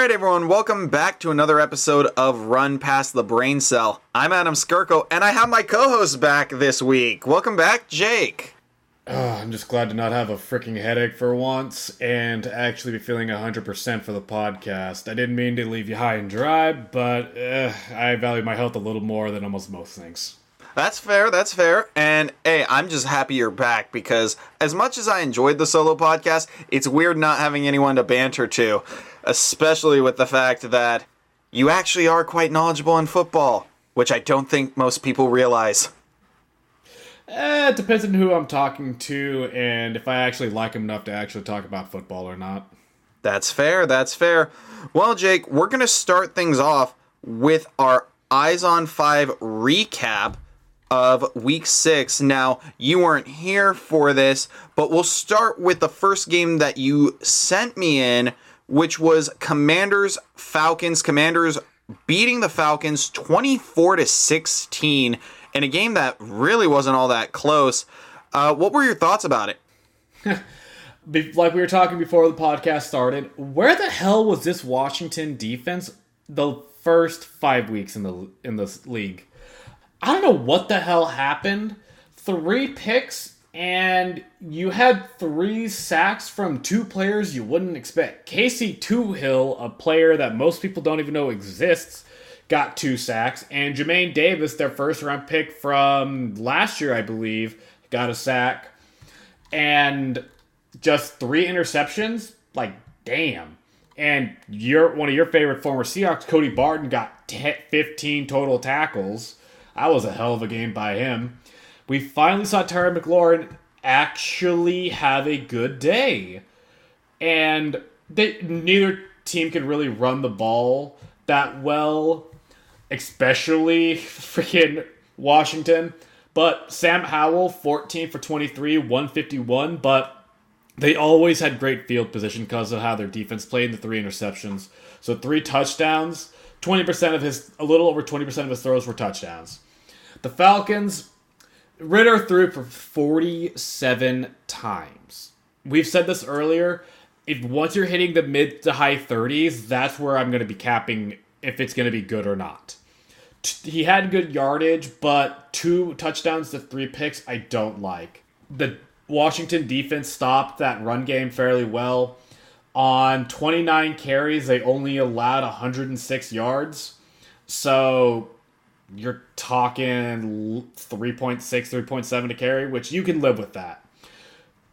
right, everyone, welcome back to another episode of Run Pass The Braincell. I'm Adam Skirko, and I have my co host back this week. Welcome back, Jake. Uh, I'm just glad to not have a freaking headache for once and actually be feeling 100% for the podcast. I didn't mean to leave you high and dry, but uh, I value my health a little more than almost most things. That's fair, that's fair. And hey, I'm just happy you're back because as much as I enjoyed the solo podcast, it's weird not having anyone to banter to, especially with the fact that you actually are quite knowledgeable in football, which I don't think most people realize. Eh, it depends on who I'm talking to and if I actually like him enough to actually talk about football or not. That's fair, that's fair. Well, Jake, we're going to start things off with our Eyes on 5 recap of week six. Now, you weren't here for this, but we'll start with the first game that you sent me in, which was Commanders Falcons. Commanders beating the Falcons 24 to 16 in a game that really wasn't all that close. Uh, what were your thoughts about it? like we were talking before the podcast started, where the hell was this Washington defense the first five weeks in the in this league? I don't know what the hell happened. Three picks, and you had three sacks from two players you wouldn't expect. Casey Toohill, a player that most people don't even know exists, got two sacks, and Jamin Davis, their first round pick from last year, I believe, got a sack, and just three interceptions. Like, damn. And your one of your favorite former Seahawks, Cody Barton, got 10, 15 total tackles. That was a hell of a game by him. We finally saw Terry McLaurin actually have a good day. And they, neither team can really run the ball that well, especially freaking Washington. But Sam Howell, 14 for 23, 151, but they always had great field position because of how their defense played in the three interceptions. So three touchdowns, 20% of his, a little over 20% of his throws were touchdowns. The Falcons, Ridder threw for 47 times. We've said this earlier. If once you're hitting the mid to high 30s, that's where I'm going to be capping if it's going to be good or not. He had good yardage, but two touchdowns to three picks, I don't like. The Washington defense stopped that run game fairly well. On 29 carries, they only allowed 106 yards. So you're talking 3.6, 3.7 to carry, which you can live with that.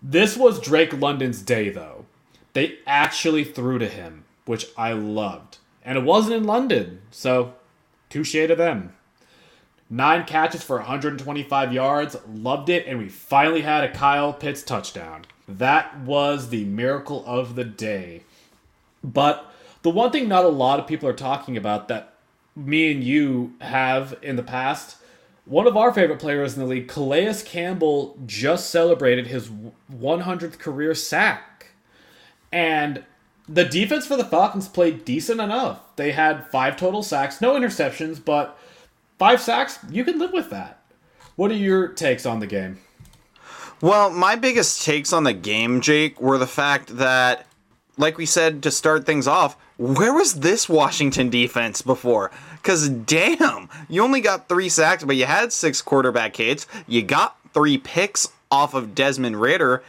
This was Drake London's day, though. They actually threw to him, which I loved. And it wasn't in London, so touche to them. Nine catches for 125 yards, loved it, and we finally had a Kyle Pitts touchdown. That was the miracle of the day. But the one thing not a lot of people are talking about that me and you have in the past. One of our favorite players in the league, Calais Campbell, just celebrated his 100th career sack. And the defense for the Falcons played decent enough. They had five total sacks, no interceptions, but five sacks, you can live with that. What are your takes on the game? Well, my biggest takes on the game, Jake, were the fact that, like we said to start things off, where was this Washington defense before? Because damn, you only got three sacks, but you had six quarterback hits. You got three picks off of Desmond Ridder,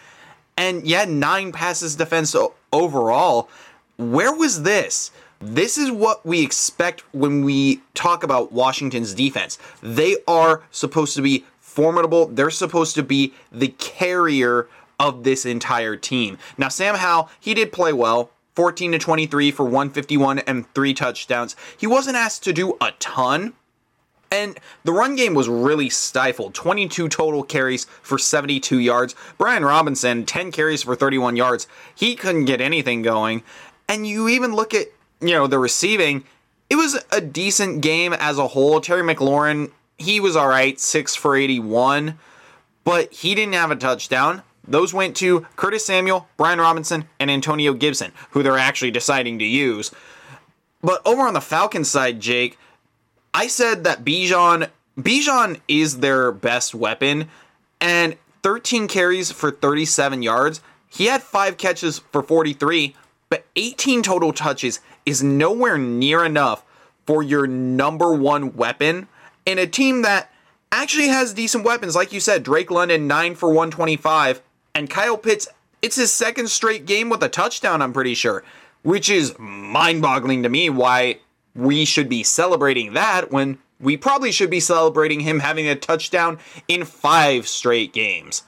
and you had nine passes defense overall. Where was this? This is what we expect when we talk about Washington's defense. They are supposed to be formidable. They're supposed to be the carrier of this entire team. Now, Sam Howell, he did play well. 14 to 23 for 151 and three touchdowns. He wasn't asked to do a ton. And the run game was really stifled. 22 total carries for 72 yards. Brian Robinson, 10 carries for 31 yards. He couldn't get anything going. And you even look at, you know, the receiving, it was a decent game as a whole. Terry McLaurin, he was all right, 6 for 81, but he didn't have a touchdown. Those went to Curtis Samuel, Brian Robinson, and Antonio Gibson, who they're actually deciding to use. But over on the Falcons side, Jake, I said that Bijan Bijan is their best weapon, and 13 carries for 37 yards. He had five catches for 43, but 18 total touches is nowhere near enough for your number one weapon in a team that actually has decent weapons. Like you said, Drake London, 9 for 125, and Kyle Pitts, it's his second straight game with a touchdown, I'm pretty sure, which is mind boggling to me why we should be celebrating that when we probably should be celebrating him having a touchdown in five straight games.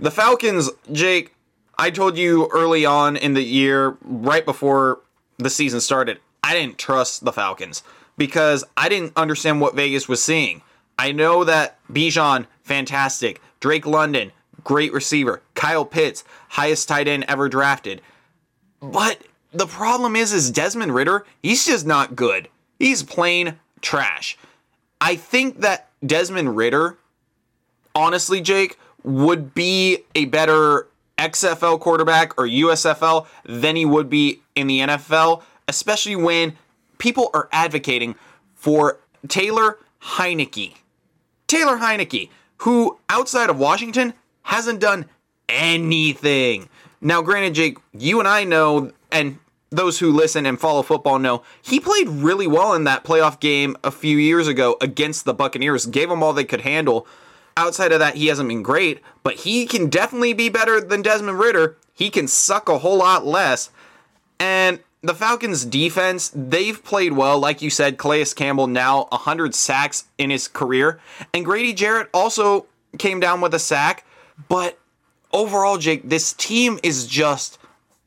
The Falcons, Jake, I told you early on in the year, right before the season started, I didn't trust the Falcons because I didn't understand what Vegas was seeing. I know that Bijan, fantastic. Drake London, great receiver. Kyle Pitts, highest tight end ever drafted. But the problem is, is Desmond Ridder, he's just not good. He's plain trash. I think that Desmond Ridder, honestly, Jake, would be a better XFL quarterback or USFL than he would be in the NFL, especially when people are advocating for Taylor Heinicke. Taylor Heinicke, who outside of Washington hasn't done anything. Now, granted, Jake, you and I know, and those who listen and follow football know he played really well in that playoff game a few years ago against the Buccaneers, gave them all they could handle. Outside of that, he hasn't been great, but he can definitely be better than Desmond Ridder. He can suck a whole lot less. And the Falcons defense, they've played well. Like you said, Calais Campbell now 100 sacks in his career. And Grady Jarrett also came down with a sack. But overall, Jake, this team is just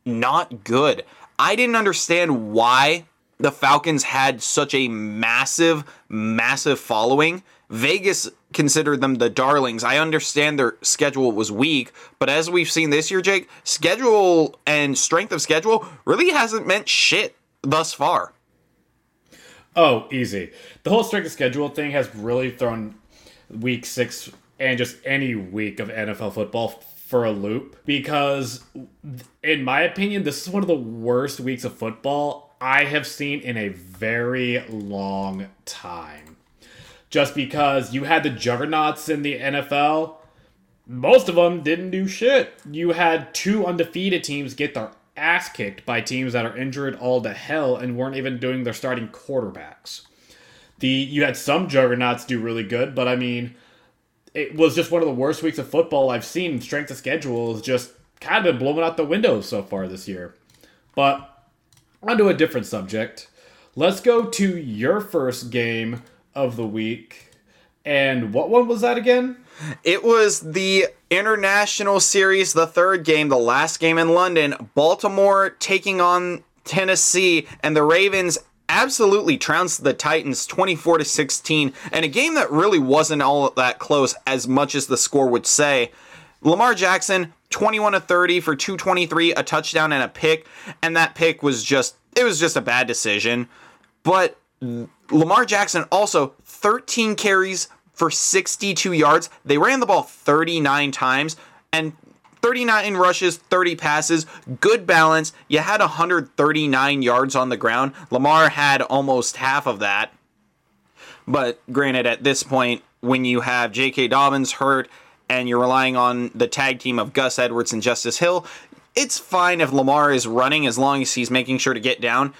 not good. I didn't understand why the Falcons had such a massive, massive following. Vegas considered them the darlings. I understand their schedule was weak, but as we've seen this year, Jake, schedule and strength of schedule really hasn't meant shit thus far. Oh, easy. The whole strength of schedule thing has really thrown week six and just any week of NFL football for a loop because, in my opinion, this is one of the worst weeks of football I have seen in a very long time. Just because you had the juggernauts in the NFL, most of them didn't do shit. You had two undefeated teams get their ass kicked by teams that are injured all to hell and weren't even doing their starting quarterbacks. The you had some juggernauts do really good, but I mean, it was just one of the worst weeks of football I've seen. Strength of schedule is just kind of been blowing out the window so far this year. But onto a different subject. Let's go to your first game of the week. And what one was that again? It was the International Series, the third game, the last game in London. Baltimore taking on Tennessee, and the Ravens absolutely trounced the Titans 24 to 16 and a game that really wasn't all that close as much as the score would say. Lamar Jackson 21 to 30 for 223, a touchdown and a pick, and that pick was just it was just a bad decision. But Lamar Jackson also 13 carries for 62 yards. They ran the ball 39 times and 39 rushes, 30 passes, good balance. You had 139 yards on the ground. Lamar had almost half of that. But granted, at this point, when you have J.K. Dobbins hurt and you're relying on the tag team of Gus Edwards and Justice Hill, it's fine if Lamar is running as long as he's making sure to get down.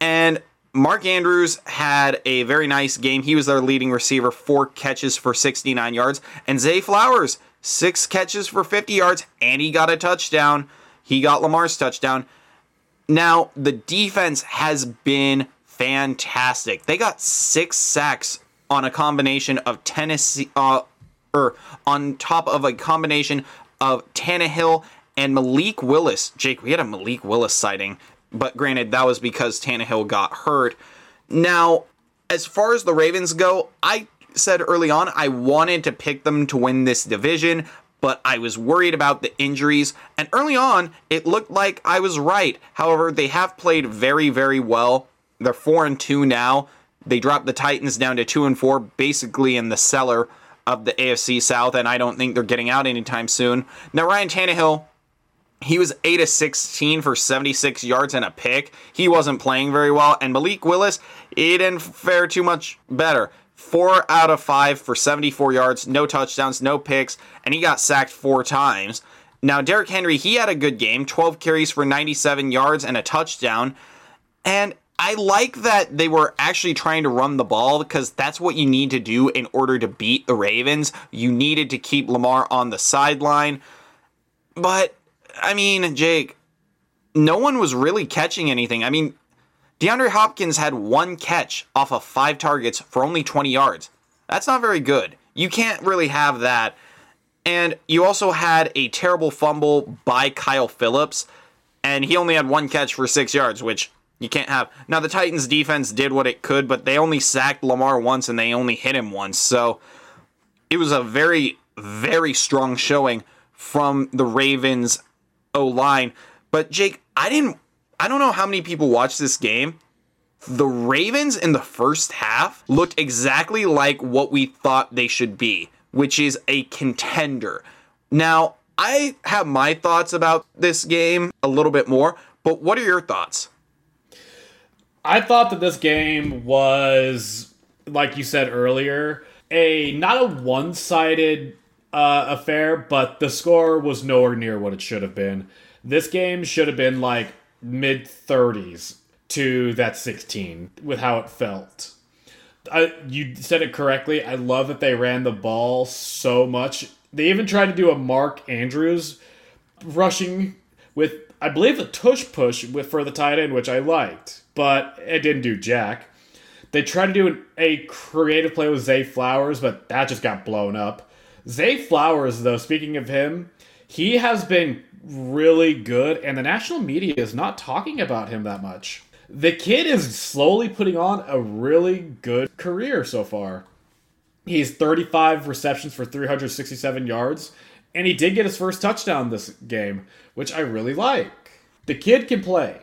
And Mark Andrews had a very nice game. He was their leading receiver, four catches for 69 yards. And Zay Flowers, six catches for 50 yards, and he got a touchdown. He got Lamar's touchdown. Now, the defense has been fantastic. They got six sacks on a combination of Tennessee, uh, or on top of a combination of Tannehill and Malik Willis. Jake, we had a Malik Willis sighting, but granted, that was because Tannehill got hurt. Now, as far as the Ravens go, I said early on I wanted to pick them to win this division, but I was worried about the injuries. And early on, it looked like I was right. However, they have played very, very well. They're 4 and 2 now. They dropped the Titans down to 2 and 4, basically in the cellar of the AFC South, and I don't think they're getting out anytime soon. Now, Ryan Tannehill, he was 8 of 16 for 76 yards and a pick. He wasn't playing very well. And Malik Willis, he didn't fare too much better. Four out of five for 74 yards, no touchdowns, no picks, and he got sacked four times. Now, Derrick Henry, he had a good game 12 carries for 97 yards and a touchdown. And I like that they were actually trying to run the ball because that's what you need to do in order to beat the Ravens. You needed to keep Lamar on the sideline. But, I mean, Jake, no one was really catching anything. I mean, DeAndre Hopkins had one catch off of five targets for only 20 yards. That's not very good. You can't really have that. And you also had a terrible fumble by Kyle Philips, and he only had one catch for six yards, which you can't have. Now, the Titans' defense did what it could, but they only sacked Lamar once and they only hit him once. So it was a very, very strong showing from the Ravens O line. But, Jake, I didn't. I don't know how many people watched this game. The Ravens in the first half looked exactly like what we thought they should be, which is a contender. Now, I have my thoughts about this game a little bit more, but what are your thoughts? I thought that this game was, like you said earlier, a not a one-sided uh, affair, but the score was nowhere near what it should have been. This game should have been like mid 30s to that 16 with how it felt. I, you said it correctly. I love that they ran the ball so much. They even tried to do a Mark Andrews rushing with, I believe, a tush push with for the tight end, which I liked, but it didn't do jack. They tried to do an, a creative play with Zay Flowers, but that just got blown up. Zay Flowers, though, speaking of him, he has been really good, and the national media is not talking about him that much. The kid is slowly putting on a really good career so far. He's 35 receptions for 367 yards, and he did get his first touchdown this game, which I really like. The kid can play,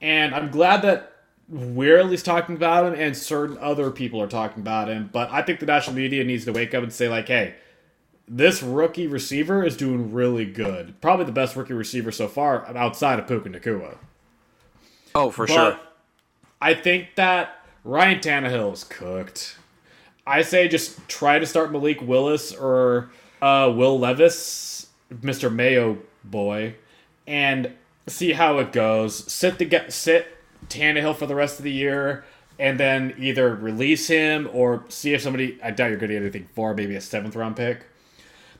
and I'm glad that we're at least talking about him and certain other people are talking about him, but I think the national media needs to wake up and say, like, hey, this rookie receiver is doing really good. Probably the best rookie receiver so far outside of Puka Nacua. Oh, for but sure. I think that Ryan Tannehill is cooked. I say just try to start Malik Willis or uh, Will Levis, Mr. Mayo boy, and see how it goes. Sit the get sit Tannehill for the rest of the year, and then either release him or see if somebody. I doubt you're going to get anything for maybe a seventh round pick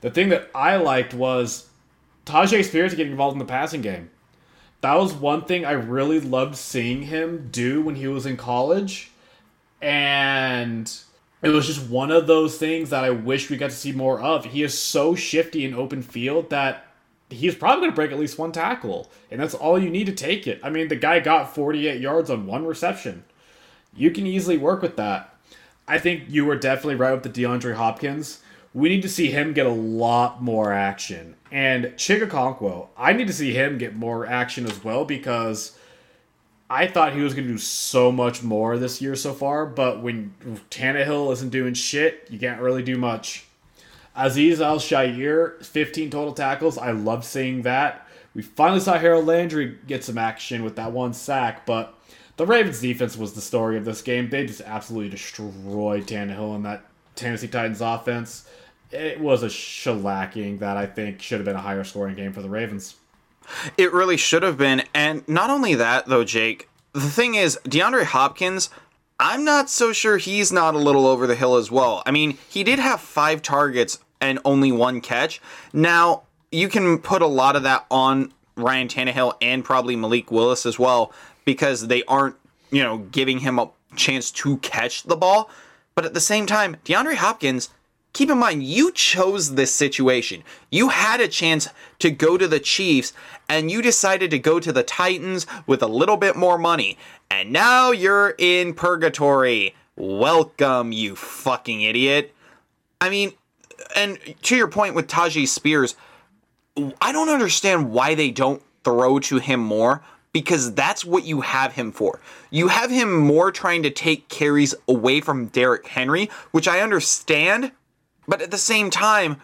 the thing that I liked was Tyjae Spears getting involved in the passing game. That was one thing I really loved seeing him do when he was in college. And it was just one of those things that I wish we got to see more of. He is so shifty in open field that he's probably going to break at least one tackle. And that's all you need to take it. I mean, the guy got 48 yards on one reception. You can easily work with that. I think you were definitely right with the DeAndre Hopkins we need to see him get a lot more action. And Chig I need to see him get more action as well because I thought he was going to do so much more this year so far. But when Tannehill isn't doing shit, you can't really do much. Aziz Al-Shaair, 15 total tackles. I love seeing that. We finally saw Harold Landry get some action with that one sack, but the Ravens defense was the story of this game. They just absolutely destroyed Tannehill in that Tennessee Titans offense it was a shellacking that I think should have been a higher scoring game for the Ravens. It really should have been. And not only that, though, Jake, the thing is, DeAndre Hopkins, I'm not so sure he's not a little over the hill as well. I mean, he did have five targets and only one catch. Now, you can put a lot of that on Ryan Tannehill and probably Malik Willis as well because they aren't, you know, giving him a chance to catch the ball. But at the same time, DeAndre Hopkins keep in mind, you chose this situation. You had a chance to go to the Chiefs, and you decided to go to the Titans with a little bit more money. And now you're in purgatory. Welcome, you fucking idiot. I mean, and to your point with Tyjae Spears, I don't understand why they don't throw to him more because that's what you have him for. You have him more trying to take carries away from Derrick Henry, which I understand but at the same time,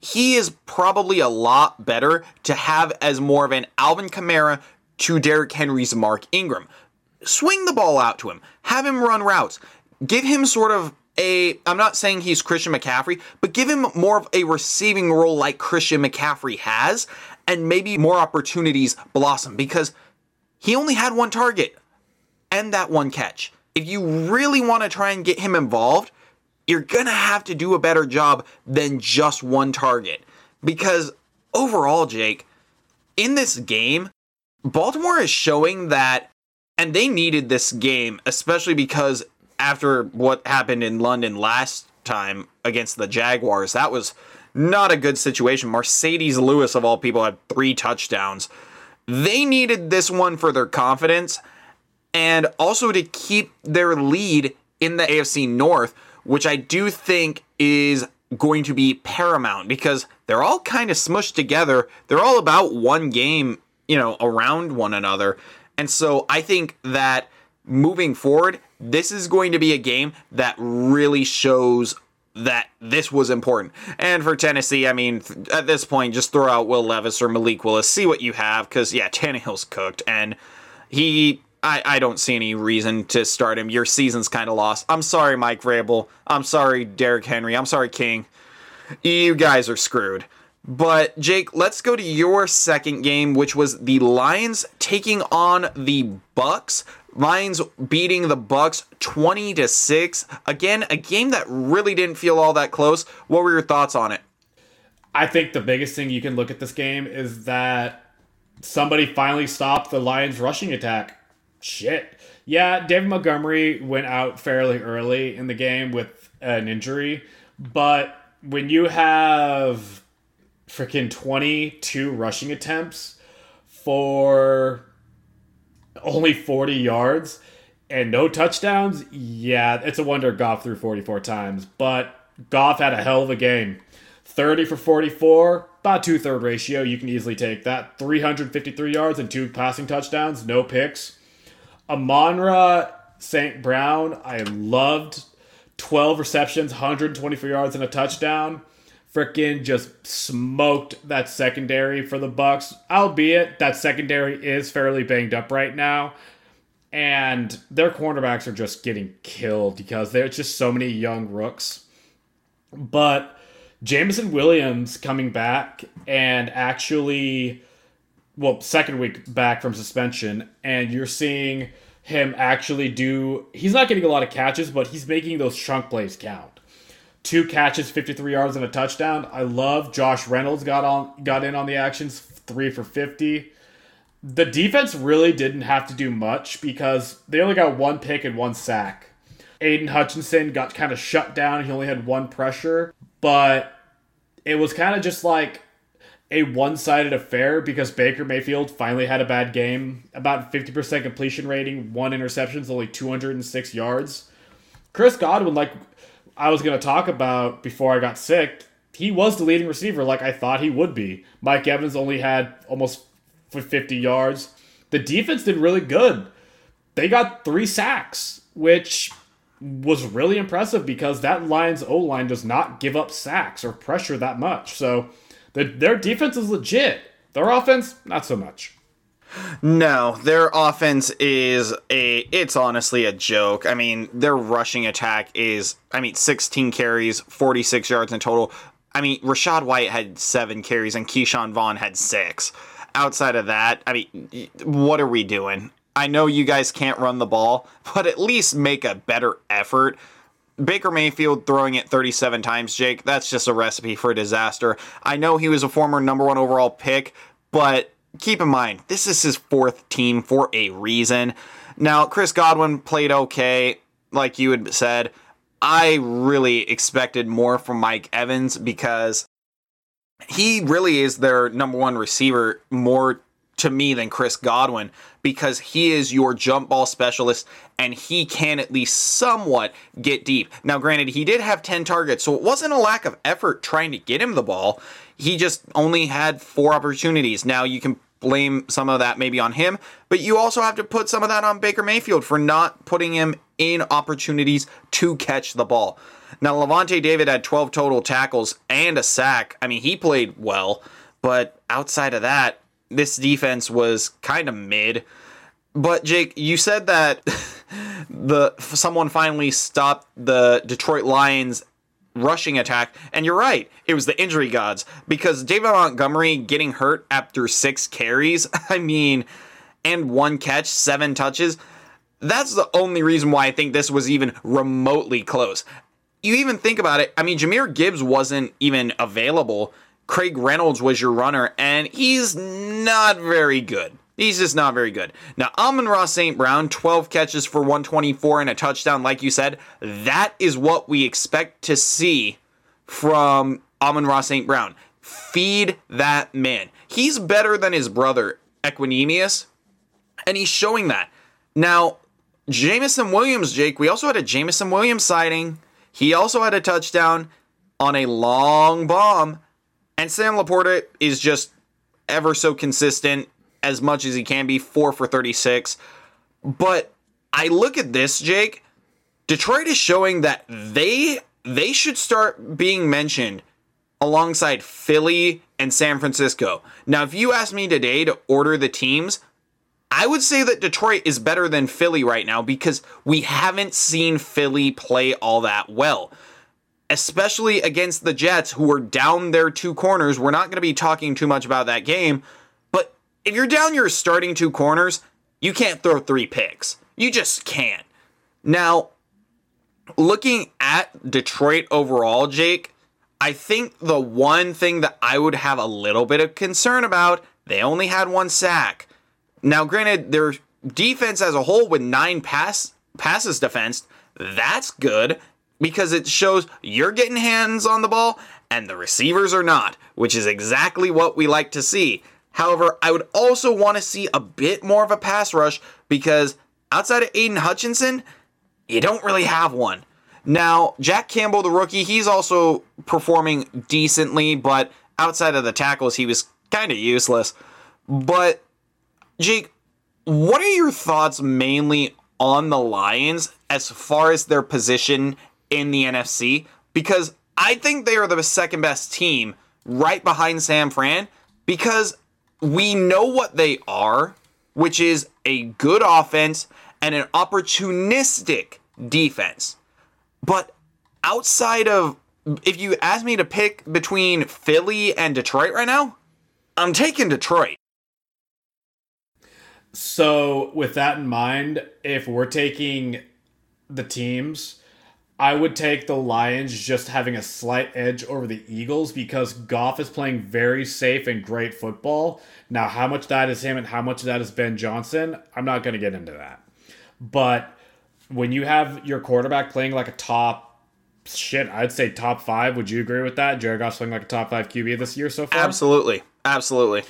he is probably a lot better to have as more of an Alvin Kamara to Derrick Henry's Mark Ingram. Swing the ball out to him, have him run routes, give him sort of a I'm not saying he's Christian McCaffrey, but give him more of a receiving role like Christian McCaffrey has, and maybe more opportunities blossom because he only had one target. and that one catch. If you really want to try and get him involved, you're going to have to do a better job than just one target. Because overall, Jake, in this game, Baltimore is showing that, and they needed this game, especially because after what happened in London last time against the Jaguars, that was not a good situation. Marcedes Lewis, of all people, had three touchdowns. They needed this one for their confidence and also to keep their lead in the AFC North, which I do think is going to be paramount because they're all kind of smushed together. They're all about one game, you know, around one another. And so I think that moving forward, this is going to be a game that really shows that this was important. And for Tennessee, I mean, at this point, just throw out Will Levis or Malik Willis, see what you have, because yeah, Tannehill's cooked, and he. I, I don't see any reason to start him. Your season's kind of lost. I'm sorry, Mike Vrabel. I'm sorry, Derrick Henry. I'm sorry, King. You guys are screwed. But Jake, let's go to your second game, which was the Lions taking on the Bucks. Lions beating the Bucks 20 to 6. Again, a game that really didn't feel all that close. What were your thoughts on it? I think the biggest thing you can look at this game is that somebody finally stopped the Lions rushing attack. Shit. Yeah, David Montgomery went out fairly early in the game with an injury, but when you have freaking 22 rushing attempts for only 40 yards and no touchdowns, yeah, it's a wonder Goff threw 44 times. But Goff had a hell of a game. 30 for 44, about two third ratio. You can easily take that. 353 yards and two passing touchdowns, no picks. Amon-Ra St. Brown, I loved 12 receptions, 124 yards and a touchdown freaking just smoked that secondary for the Bucks. Albeit that secondary is fairly banged up right now, and their cornerbacks are just getting killed because there's just so many young rooks. But Jameson Williams coming back and actually, well, second week back from suspension, and you're seeing him actually do. He's not getting a lot of catches, but he's making those chunk plays count two catches, 53 yards and a touchdown. I love Josh Reynolds got on got in on the actions, 3 for 50. The defense really didn't have to do much because they only got one pick and one sack. Aiden Hutchinson got kind of shut down. He only had one pressure, but it was kind of just like a one-sided affair because Baker Mayfield finally had a bad game. About 50% completion rating, one interceptions, only 206 yards. Chris Godwin, like I was going to talk about before I got sick, he was the leading receiver like I thought he would be. Mike Evans only had almost 50 yards. The defense did really good. They got three sacks, which was really impressive because that Lions O line does not give up sacks or pressure that much. So the, their defense is legit. Their offense, not so much. No, their offense is a it's honestly a joke. I mean, their rushing attack is I mean 16 carries, 46 yards in total. I mean, Rachaad White had 7 carries and Ke'Shawn Vaughn had 6. Outside of that, I mean, what are we doing? I know you guys can't run the ball, but at least make a better effort. Baker Mayfield throwing it 37 times, Jake, that's just a recipe for disaster. I know he was a former number 1 overall pick, but keep in mind, this is his fourth team for a reason. Now, Chris Godwin played okay, like you had said. I really expected more from Mike Evans because he really is their number one receiver more to me than Chris Godwin because he is your jump ball specialist and he can at least somewhat get deep. Now, granted, he did have 10 targets, so it wasn't a lack of effort trying to get him the ball he just only had four opportunities. Now you can blame some of that maybe on him, but you also have to put some of that on Baker Mayfield for not putting him in opportunities to catch the ball. Now Lavonte David had 12 total tackles and a sack. I mean, he played well, but outside of that, this defense was kind of mid. But Jake, you said that the someone finally stopped the Detroit Lions rushing attack. And you're right, it was the injury gods because David Montgomery getting hurt after six carries, I mean, and one catch, seven touches. That's the only reason why I think this was even remotely close. You even think about it, I mean, Jahmyr Gibbs wasn't even available. Craig Reynolds was your runner, and he's not very good. He's just not very good. Now, Amon-Ra St. Brown, 12 catches for 124 and a touchdown, like you said, that is what we expect to see from Amon-Ra St. Brown. Feed that man. He's better than his brother, Equanimeous, and he's showing that. Now, Jameson Williams, Jake, we also had a Jameson Williams sighting. He also had a touchdown on a long bomb. And Sam Laporta is just ever so consistent as much as he can be, 4 for 36. But I look at this, Jake. Detroit is showing that they they should start being mentioned alongside Philly and San Francisco. Now, if you ask me today to order the teams, I would say that Detroit is better than Philly right now because we haven't seen Philly play all that well. Especially against the Jets, who were down their two corners. We're not going to be talking too much about that game, if you're down your starting two corners, you can't throw three picks. You just can't. Now, looking at Detroit overall, Jake, I think the one thing that I would have a little bit of concern about, they only had one sack. Now, granted, their defense as a whole with nine pass passes defensed, that's good because it shows you're getting hands on the ball and the receivers are not, which is exactly what we like to see. However, I would also want to see a bit more of a pass rush because outside of Aiden Hutchinson, you don't really have one. Now, Jack Campbell, the rookie, he's also performing decently, but outside of the tackles, he was kind of useless. But, Jake, what are your thoughts mainly on the Lions as far as their position in the NFC? Because I think they are the second best team right behind Sam Fran because we know what they are, which is a good offense and an opportunistic defense. But outside of, if you ask me to pick between Philly and Detroit right now, I'm taking Detroit. So, with that in mind, if we're taking the teams, I would take the Lions just having a slight edge over the Eagles because Goff is playing very safe and great football. Now, how much that is him and how much of that is Ben Johnson, I'm not going to get into that. But when you have your quarterback playing like a top shit, I'd say top five. Would you agree with that? Jared Goff's playing like a top five QB this year so far. Absolutely, absolutely.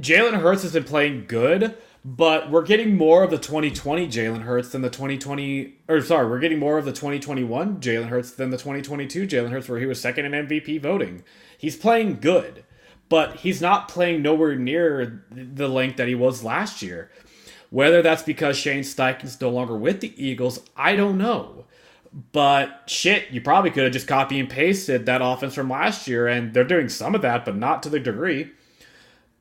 Jalen Hurts has been playing good, but we're getting more of the 2020 Jalen Hurts than the 2020, or sorry, we're getting more of the 2021 Jalen Hurts than the 2022 Jalen Hurts, where he was second in MVP voting. He's playing good, but he's not playing nowhere near the length that he was last year. Whether that's because Shane Steichen's no longer with the Eagles, I don't know. But shit, you probably could have just copy and pasted that offense from last year, and they're doing some of that, but not to the degree.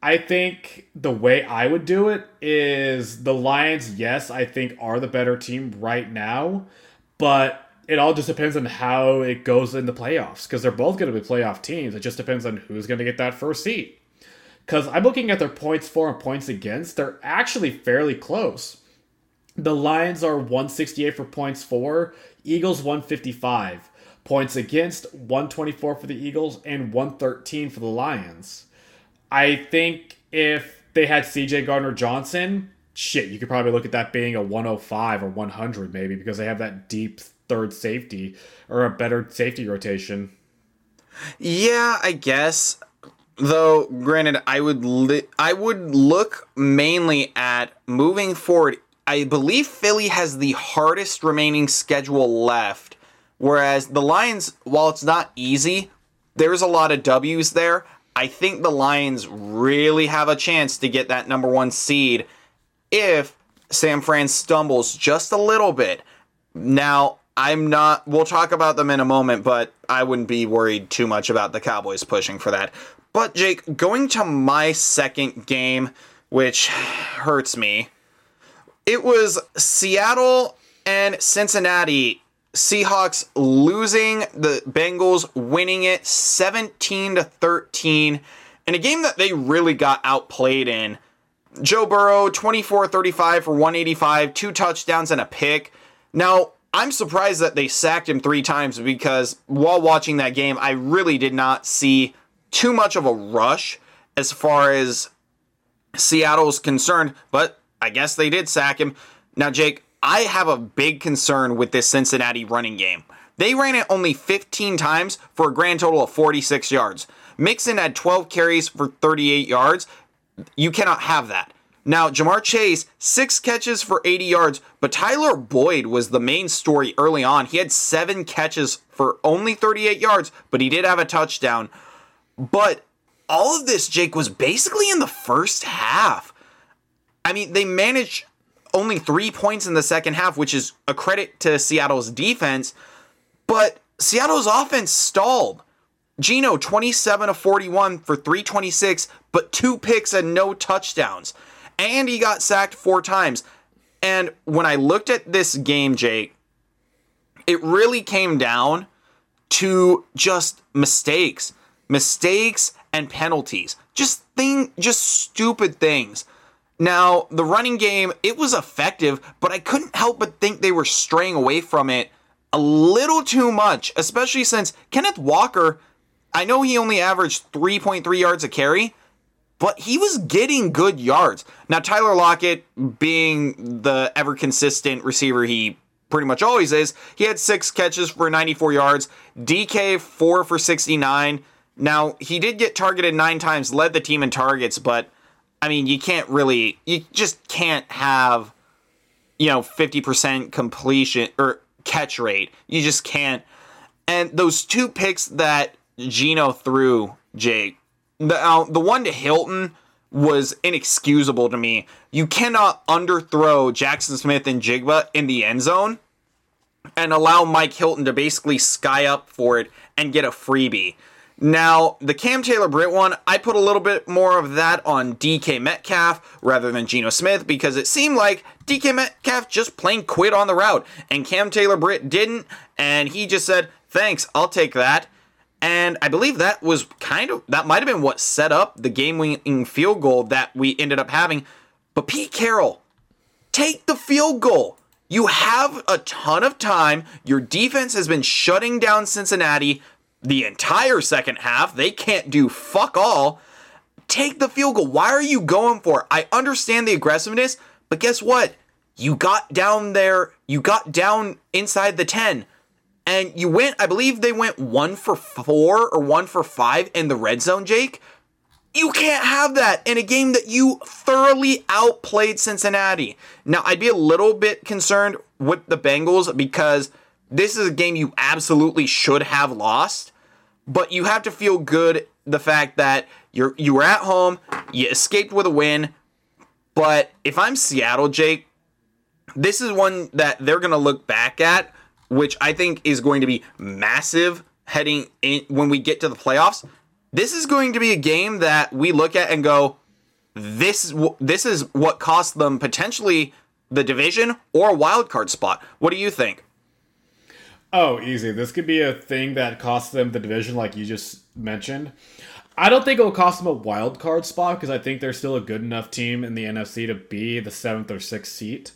I think the way I would do it is the Lions, yes, I think are the better team right now, but it all just depends on how it goes in the playoffs because they're both going to be playoff teams. It just depends on who's going to get that first seat. Because I'm looking at their points for and points against, they're actually fairly close. The Lions are 168 for points for, Eagles 155. Points against 124 for the Eagles and 113 for the Lions. I think if they had CJ Gardner Johnson, shit, you could probably look at that being a 105 or 100 maybe because they have that deep third safety or a better safety rotation. Yeah, I guess. Though, granted, I would li- I would look mainly at moving forward. I believe Philly has the hardest remaining schedule left, whereas the Lions, while it's not easy, there's a lot of W's there. I think the Lions really have a chance to get that number one seed if San Fran stumbles just a little bit. Now, I'm not, we'll talk about them in a moment, but I wouldn't be worried too much about the Cowboys pushing for that. But Jake, going to my second game, which hurts me, it was Seattle and Cincinnati. Seahawks losing, the Bengals winning it 17 to 13 in a game that they really got outplayed in. Joe Burrow, 24 35 for 185, two touchdowns and a pick. Now, I'm surprised that they sacked him three times because while watching that game, I really did not see too much of a rush as far as Seattle's concerned, but I guess they did sack him. Now, Jake, I have a big concern with this Cincinnati running game. They ran it only 15 times for a grand total of 46 yards. Mixon had 12 carries for 38 yards. You cannot have that. Now, Ja'Marr Chase, six catches for 80 yards, but Tyler Boyd was the main story early on. He had seven catches for only 38 yards, but he did have a touchdown. But all of this, Jake, was basically in the first half. I mean, they managed only three points in the second half, which is a credit to Seattle's defense, but Seattle's offense stalled. Geno, 27 of 41 for 326, but two picks and no touchdowns. And he got sacked four times. And when I looked at this game, Jake, it really came down to just mistakes, mistakes and penalties. Just thing just stupid things. Now, the running game, it was effective, but I couldn't help but think they were straying away from it a little too much, especially since Kenneth Walker, I know he only averaged 3.3 yards a carry, but he was getting good yards. Now, Tyler Lockett, being the ever consistent receiver he pretty much always is, he had six catches for 94 yards, DK, four for 69. Now, he did get targeted nine times, led the team in targets, but I mean, you can't really, you just can't have, you know, 50% completion or catch rate. You just can't. And those two picks that Geno threw, Jake, the uh, the one to Hilton was inexcusable to me. You cannot underthrow Jackson Smith-Njigba in the end zone and allow Mike Hilton to basically sky up for it and get a freebie. Now, the Cam Taylor Britt one, I put a little bit more of that on DK Metcalf rather than Geno Smith because it seemed like DK Metcalf just plain quit on the route and Cam Taylor Britt didn't, and he just said, Thanks, I'll take that. And I believe that was kind of, that might have been what set up the game winning field goal that we ended up having. But Pete Carroll, take the field goal. You have a ton of time. Your defense has been shutting down Cincinnati the entire second half. They can't do fuck all. Take the field goal. Why are you going for it? I understand the aggressiveness, but guess what? You got down there, you got down inside the 10, and you went, I believe they went one for four or one for five in the red zone, Jake. You can't have that in a game that you thoroughly outplayed Cincinnati. Now, I'd be a little bit concerned with the Bengals because this is a game you absolutely should have lost but you have to feel good the fact that you're you were at home, you escaped with a win. But if I'm Seattle, Jake, this is one that they're going to look back at, which I think is going to be massive heading in when we get to the playoffs. This is going to be a game that we look at and go, this this is what cost them potentially the division or a wild card spot. What do you think? Oh, easy. This could be a thing that costs them the division, like you just mentioned. I don't think it'll cost them a wild card spot because I think they're still a good enough team in the NFC to be the seventh or sixth seat.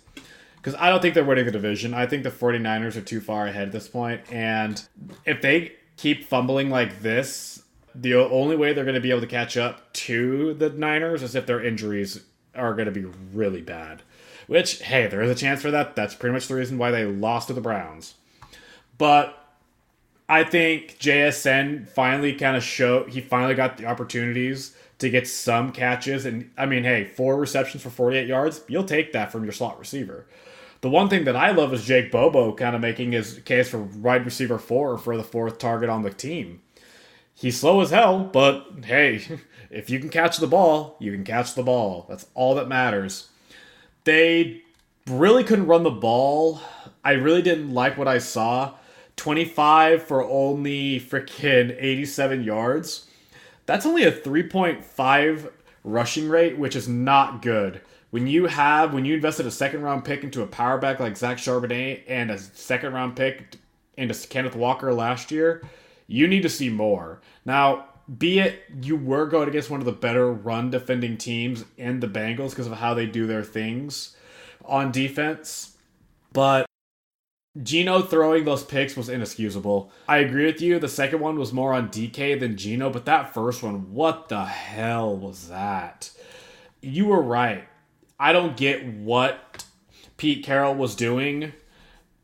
Because I don't think they're winning the division. I think the 49ers are too far ahead at this point. And if they keep fumbling like this, the only way they're going to be able to catch up to the Niners is if their injuries are going to be really bad. Which, hey, there is a chance for that. That's pretty much the reason why they lost to the Browns. But I think JSN finally kind of showed he finally got the opportunities to get some catches. And I mean, hey, four receptions for 48 yards, you'll take that from your slot receiver. The one thing that I love is Jake Bobo kind of making his case for wide receiver four for the fourth target on the team. He's slow as hell, but hey, if you can catch the ball, you can catch the ball. That's all that matters. They really couldn't run the ball. I really didn't like what I saw. 25 for only freaking 87 yards. That's only a 3.5 rushing rate, which is not good. When you have when you invested a second round pick into a power back like Zach Charbonnet and a second round pick into Kenneth Walker last year, you need to see more. Now, be it you were going against one of the better run defending teams in the Bengals because of how they do their things on defense. But Geno throwing those picks was inexcusable. I agree with you. The second one was more on DK than Geno, but that first one, what the hell was that? You were right. I don't get what Pete Carroll was doing.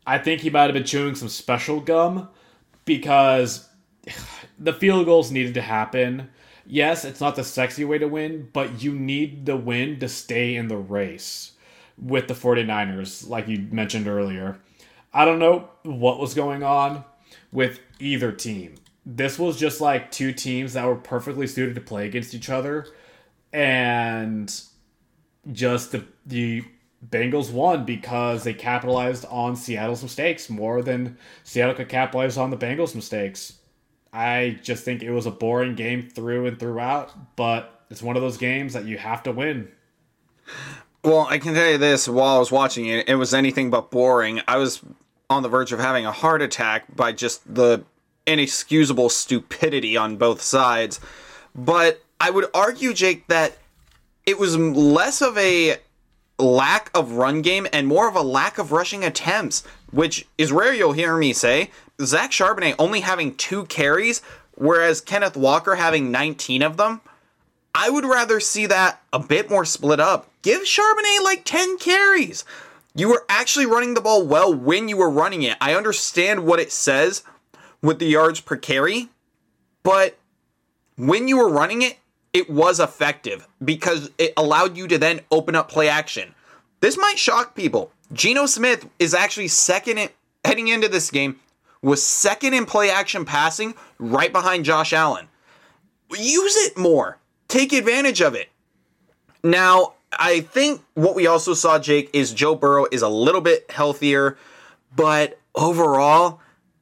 I think he might have been chewing some special gum because the field goals needed to happen. Yes, it's not the sexy way to win, but you need the win to stay in the race with the 49ers, like you mentioned earlier. I don't know what was going on with either team. This was just like two teams that were perfectly suited to play against each other. And just the, the Bengals won because they capitalized on Seattle's mistakes more than Seattle could capitalize on the Bengals' mistakes. I just think it was a boring game through and throughout, but it's one of those games that you have to win. Well, I can tell you this while I was watching it, it was anything but boring. I was on the verge of having a heart attack by just the inexcusable stupidity on both sides. But I would argue, Jake, that it was less of a lack of run game and more of a lack of rushing attempts, which is rare you'll hear me say. Zach Charbonnet only having two carries, whereas Kenneth Walker having 19 of them. I would rather see that a bit more split up. Give Charbonnet like 10 carries. You were actually running the ball well when you were running it. I understand what it says with the yards per carry, but when you were running it, it was effective because it allowed you to then open up play action. This might shock people. Geno Smith is actually second in, heading into this game was second in play action passing right behind Josh Allen. Use it more. Take advantage of it. Now, I think what we also saw, Jake, is Joe Burrow is a little bit healthier, but overall,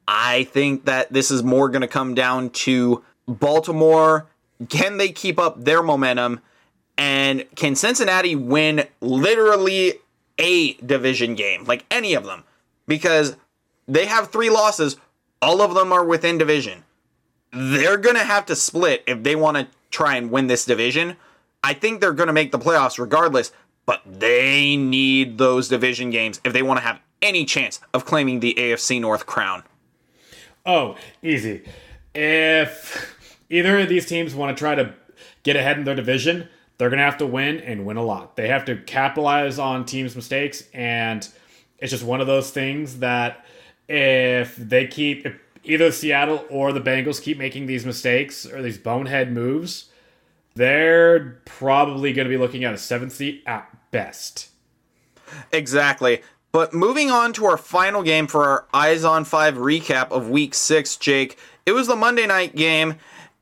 I think that this is more going to come down to Baltimore. Can they keep up their momentum? And can Cincinnati win literally a division game, like any of them? Because they have three losses, all of them are within division. They're going to have to split if they want to try and win this division. I think they're going to make the playoffs regardless, but they need those division games if they want to have any chance of claiming the AFC North crown. Oh, easy. If either of these teams want to try to get ahead in their division, they're going to have to win and win a lot. They have to capitalize on teams' mistakes, and it's just one of those things that if they keep, if either Seattle or the Bengals keep making these mistakes or these bonehead moves, they're probably going to be looking at a seventh seat at best. Exactly. But moving on to our final game for our Eyes on 5 recap of week 6, Jake. It was the Monday night game,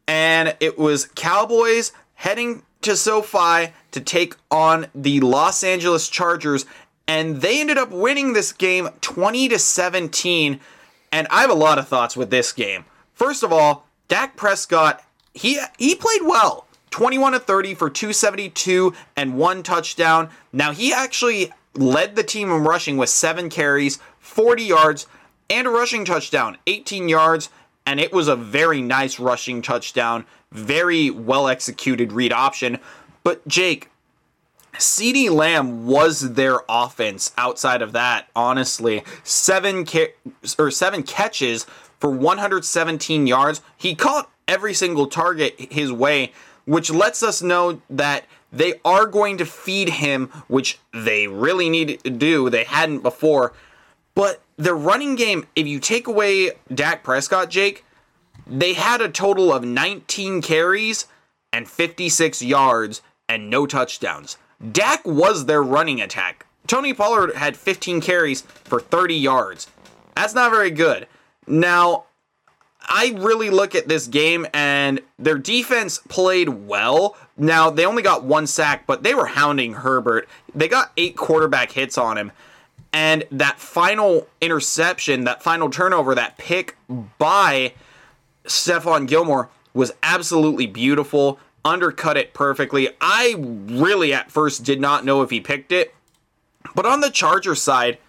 and it was Cowboys heading to SoFi to take on the Los Angeles Chargers, and they ended up winning this game 20 to 17. And I have a lot of thoughts with this game. First of all, Dak Prescott, he he played well. 21 to 30 for 272 and one touchdown. Now he actually led the team in rushing with 7 carries, 40 yards, and a rushing touchdown, 18 yards, and it was a very nice rushing touchdown, very well executed read option. But Jake, CeeDee Lamb was their offense outside of that, honestly. 7 ca- or 7 catches for 117 yards. He caught every single target his way which lets us know that they are going to feed him, which they really need to do. They hadn't before. But the running game, if you take away Dak Prescott, Jake, they had a total of 19 carries and 56 yards and no touchdowns. Dak was their running attack. Tony Pollard had 15 carries for 30 yards. That's not very good. Now, I really look at this game and their defense played well. Now, they only got one sack, but they were hounding Herbert. They got eight quarterback hits on him. And that final interception, that final turnover, that pick by Stephon Gilmore was absolutely beautiful, undercut it perfectly. I really at first did not know if he picked it. But on the Charger side,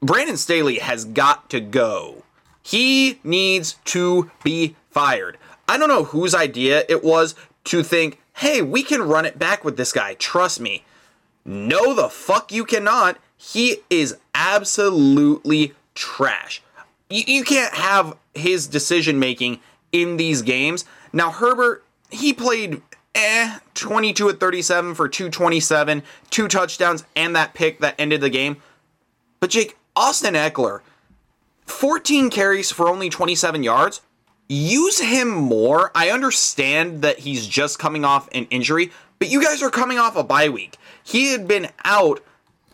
Brandon Staley has got to go. He needs to be fired. I don't know whose idea it was to think, hey, we can run it back with this guy. Trust me. No, the fuck you cannot. He is absolutely trash. You, you can't have his decision making in these games. Now, Herbert, he played eh, 22 at 37 for 227, two touchdowns, and that pick that ended the game. But Jake, Austin Ekeler, 14 carries for only 27 yards. Use him more. I understand that he's just coming off an injury, but you guys are coming off a bye week. He had been out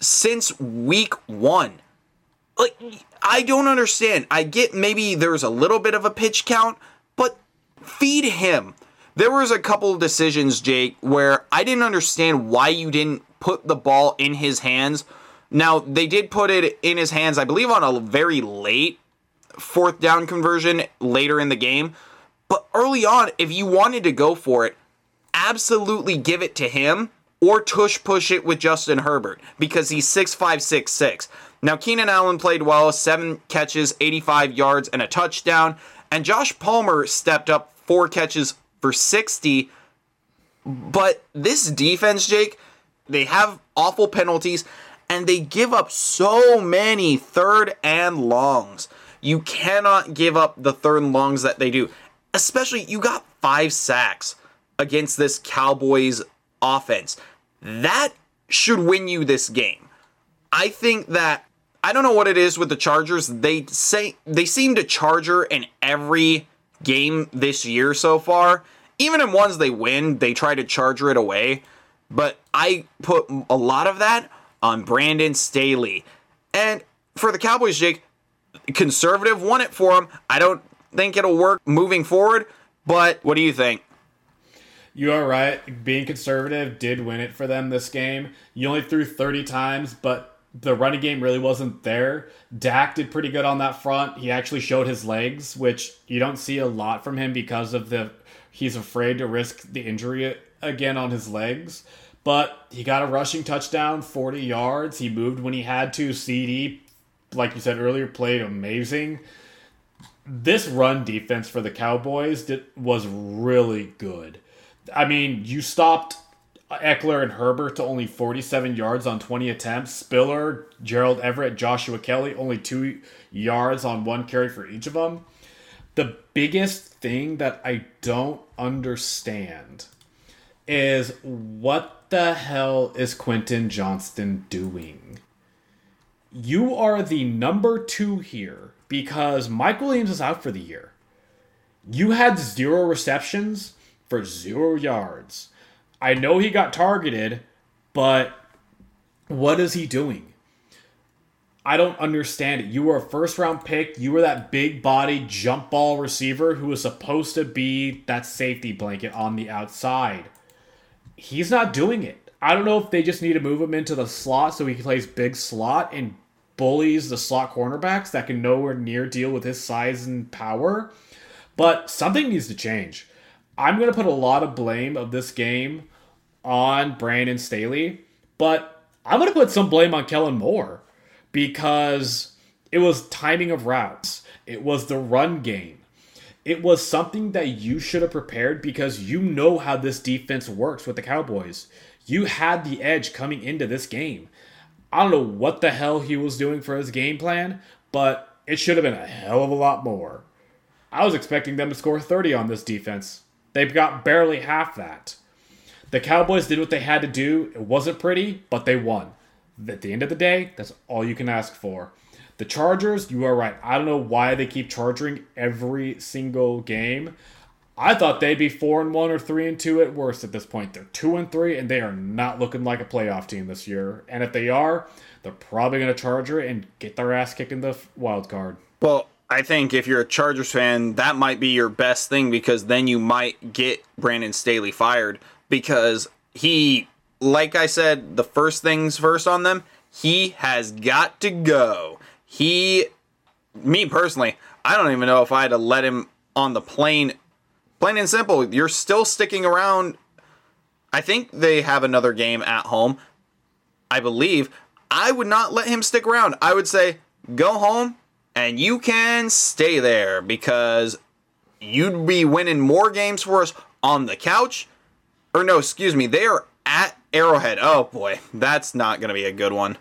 since week one. Like, I don't understand. I get maybe there's a little bit of a pitch count, but feed him. There was a couple of decisions, Jake, where I didn't understand why you didn't put the ball in his hands. Now, they did put it in his hands, I believe, on a very late fourth down conversion later in the game. But early on, if you wanted to go for it, absolutely give it to him or tush push it with Justin Herbert because he's 6'5, 6'6. Now, Keenan Allen played well, seven catches, 85 yards, and a touchdown. And Josh Palmer stepped up four catches for 60. But this defense, Jake, they have awful penalties and they give up so many third and longs. You cannot give up the third and longs that they do. Especially, you got five sacks against this Cowboys offense. That should win you this game. I think that I don't know what it is with the Chargers. They say they seem to charger in every game this year so far. Even in ones they win, they try to charger it away. But I put a lot of that on Brandon Staley. And for the Cowboys, Jake, conservative won it for him. I don't think it'll work moving forward, but what do you think? You are right. Being conservative did win it for them this game. You only threw 30 times, but the running game really wasn't there. Dak did pretty good on that front. He actually showed his legs, which you don't see a lot from him because of the he's afraid to risk the injury again on his legs. But he got a rushing touchdown, 40 yards. He moved when he had to. CeeDee, like you said earlier, played amazing. This run defense for the Cowboys did, was really good. I mean, you stopped Ekeler and Herbert to only 47 yards on 20 attempts. Spiller, Gerald Everett, Joshua Kelley, only two yards on one carry for each of them. The biggest thing that I don't understand is what the hell is Quentin Johnston doing? You are the number two here because Mike Williams is out for the year. You had zero receptions for zero yards. I know he got targeted, but what is he doing? I don't understand it. You were a first round pick. You were that big body jump ball receiver who was supposed to be that safety blanket on the outside he's not doing it. I don't know if they just need to move him into the slot so he plays big slot and bullies the slot cornerbacks that can nowhere near deal with his size and power. But something needs to change. I'm going to put a lot of blame of this game on Brandon Staley, but I'm going to put some blame on Kellen Moore because it was timing of routes. It was the run game. It was something that you should have prepared because you know how this defense works with the Cowboys. You had the edge coming into this game. I don't know what the hell he was doing for his game plan, but it should have been a hell of a lot more. I was expecting them to score 30 on this defense. They've got barely half that. The Cowboys did what they had to do. It wasn't pretty, but they won. At the end of the day, that's all you can ask for. The Chargers, you are right. I don't know why they keep charging every single game. I thought they'd be four and one or three and two at worst at this point. They're two and three, and they are not looking like a playoff team this year. And if they are, they're probably going to charger it and get their ass kicked in the wild card. Well, I think if you're a Chargers fan, that might be your best thing because then you might get Brandon Staley fired because he, like I said, the first things first on them, he has got to go he, me personally, I don't even know if I had to let him on the plane. Plain and simple, you're still sticking around. I think they have another game at home. I believe. I would not let him stick around. I would say, go home and you can stay there because you'd be winning more games for us on the couch. Or no, excuse me, they are at Arrowhead. Oh boy, that's not going to be a good one.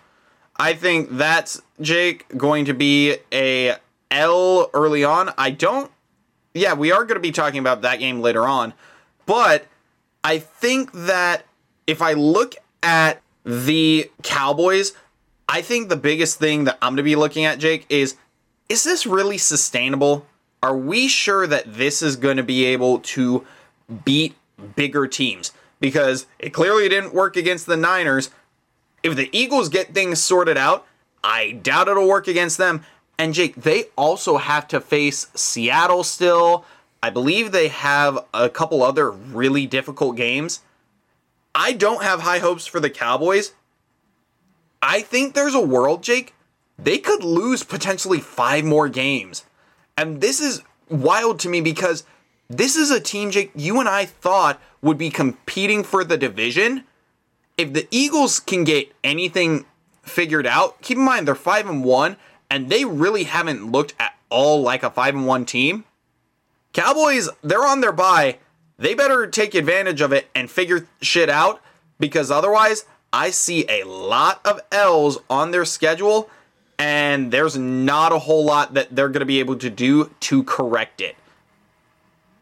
I think that's Jake going to be a L early on. I don't yeah, we are going to be talking about that game later on. But I think that if I look at the Cowboys, I think the biggest thing that I'm going to be looking at, Jake, is is this really sustainable? Are we sure that this is going to be able to beat bigger teams? Because it clearly didn't work against the Niners. If the Eagles get things sorted out, I doubt it'll work against them. And Jake, they also have to face Seattle still. I believe they have a couple other really difficult games. I don't have high hopes for the Cowboys. I think there's a world, Jake, they could lose potentially five more games. And this is wild to me because this is a team, Jake, you and I thought would be competing for the division. If the Eagles can get anything figured out, keep in mind they're 5 and 1 and they really haven't looked at all like a 5 and 1 team. Cowboys, they're on their bye. They better take advantage of it and figure shit out because otherwise, I see a lot of L's on their schedule and there's not a whole lot that they're going to be able to do to correct it.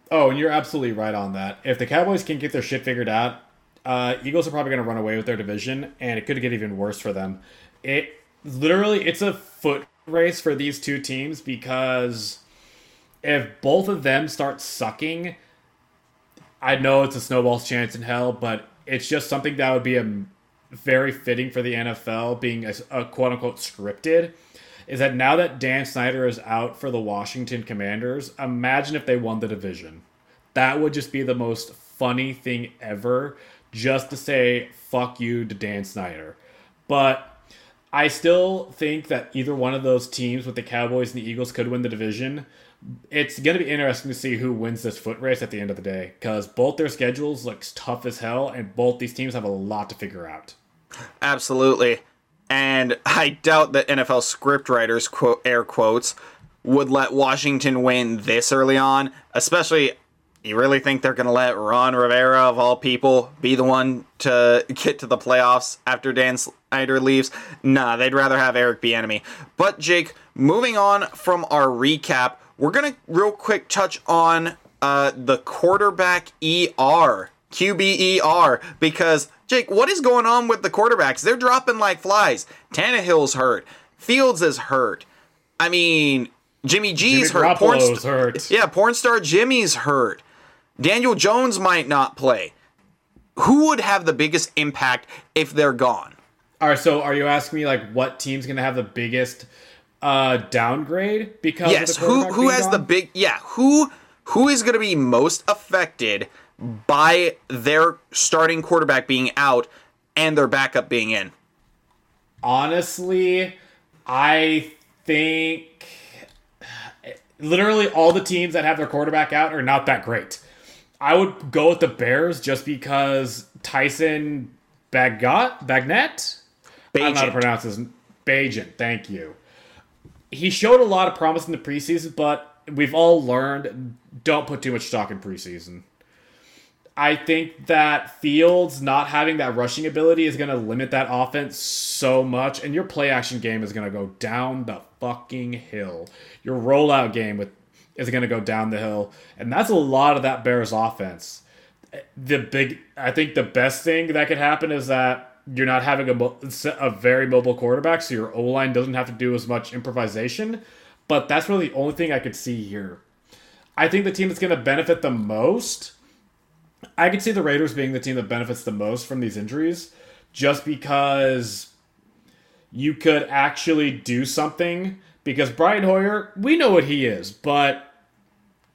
Oh, and you're absolutely right on that. If the Cowboys can get their shit figured out, uh, Eagles are probably going to run away with their division, and it could get even worse for them. It literally, it's a foot race for these two teams because if both of them start sucking, I know it's a snowball's chance in hell, but it's just something that would be a very fitting for the NFL being a, a quote unquote scripted. Is that now that Dan Snyder is out for the Washington Commanders, imagine if they won the division. That would just be the most funny thing ever, just to say fuck you to Dan Snyder. But I still think that either one of those teams with the Cowboys and the Eagles could win the division. It's going to be interesting to see who wins this foot race at the end of the day because both their schedules looks tough as hell and both these teams have a lot to figure out. Absolutely. And I doubt that NFL scriptwriters, quote, air quotes, would let Washington win this early on, especially you really think they're going to let Ron Rivera, of all people, be the one to get to the playoffs after Dan Snyder leaves? Nah, they'd rather have Eric Bieniemy. But Jake, moving on from our recap, we're going to real quick touch on uh, the quarterback ER, QBER, because Jake, what is going on with the quarterbacks? They're dropping like flies. Tannehill's hurt. Fields is hurt. I mean, Jimmy G's Jimmy hurt. Porn st- hurt. Yeah, porn star Jimmy's hurt. Daniel Jones might not play. Who would have the biggest impact if they're gone? All right, so are you asking me like what team's going to have the biggest uh, downgrade because yes, who who has gone? the big yeah who who is going to be most affected by their starting quarterback being out and their backup being in? Honestly, I think literally all the teams that have their quarterback out are not that great. I would go with the Bears just because Tyson Bagot Bagnet. I don't know how to pronounce his Bagent. Thank you. He showed a lot of promise in the preseason, but we've all learned don't put too much stock in preseason. I think that Fields not having that rushing ability is going to limit that offense so much, and your play action game is going to go down the fucking hill. Your rollout game with is going to go down the hill, and that's a lot of that Bears offense. The big, I think the best thing that could happen is that you're not having a, a very mobile quarterback, so your O line doesn't have to do as much improvisation. But that's really the only thing I could see here. I think the team that's going to benefit the most I could see the Raiders being the team that benefits the most from these injuries just because you could actually do something. Because Brian Hoyer, we know what he is, but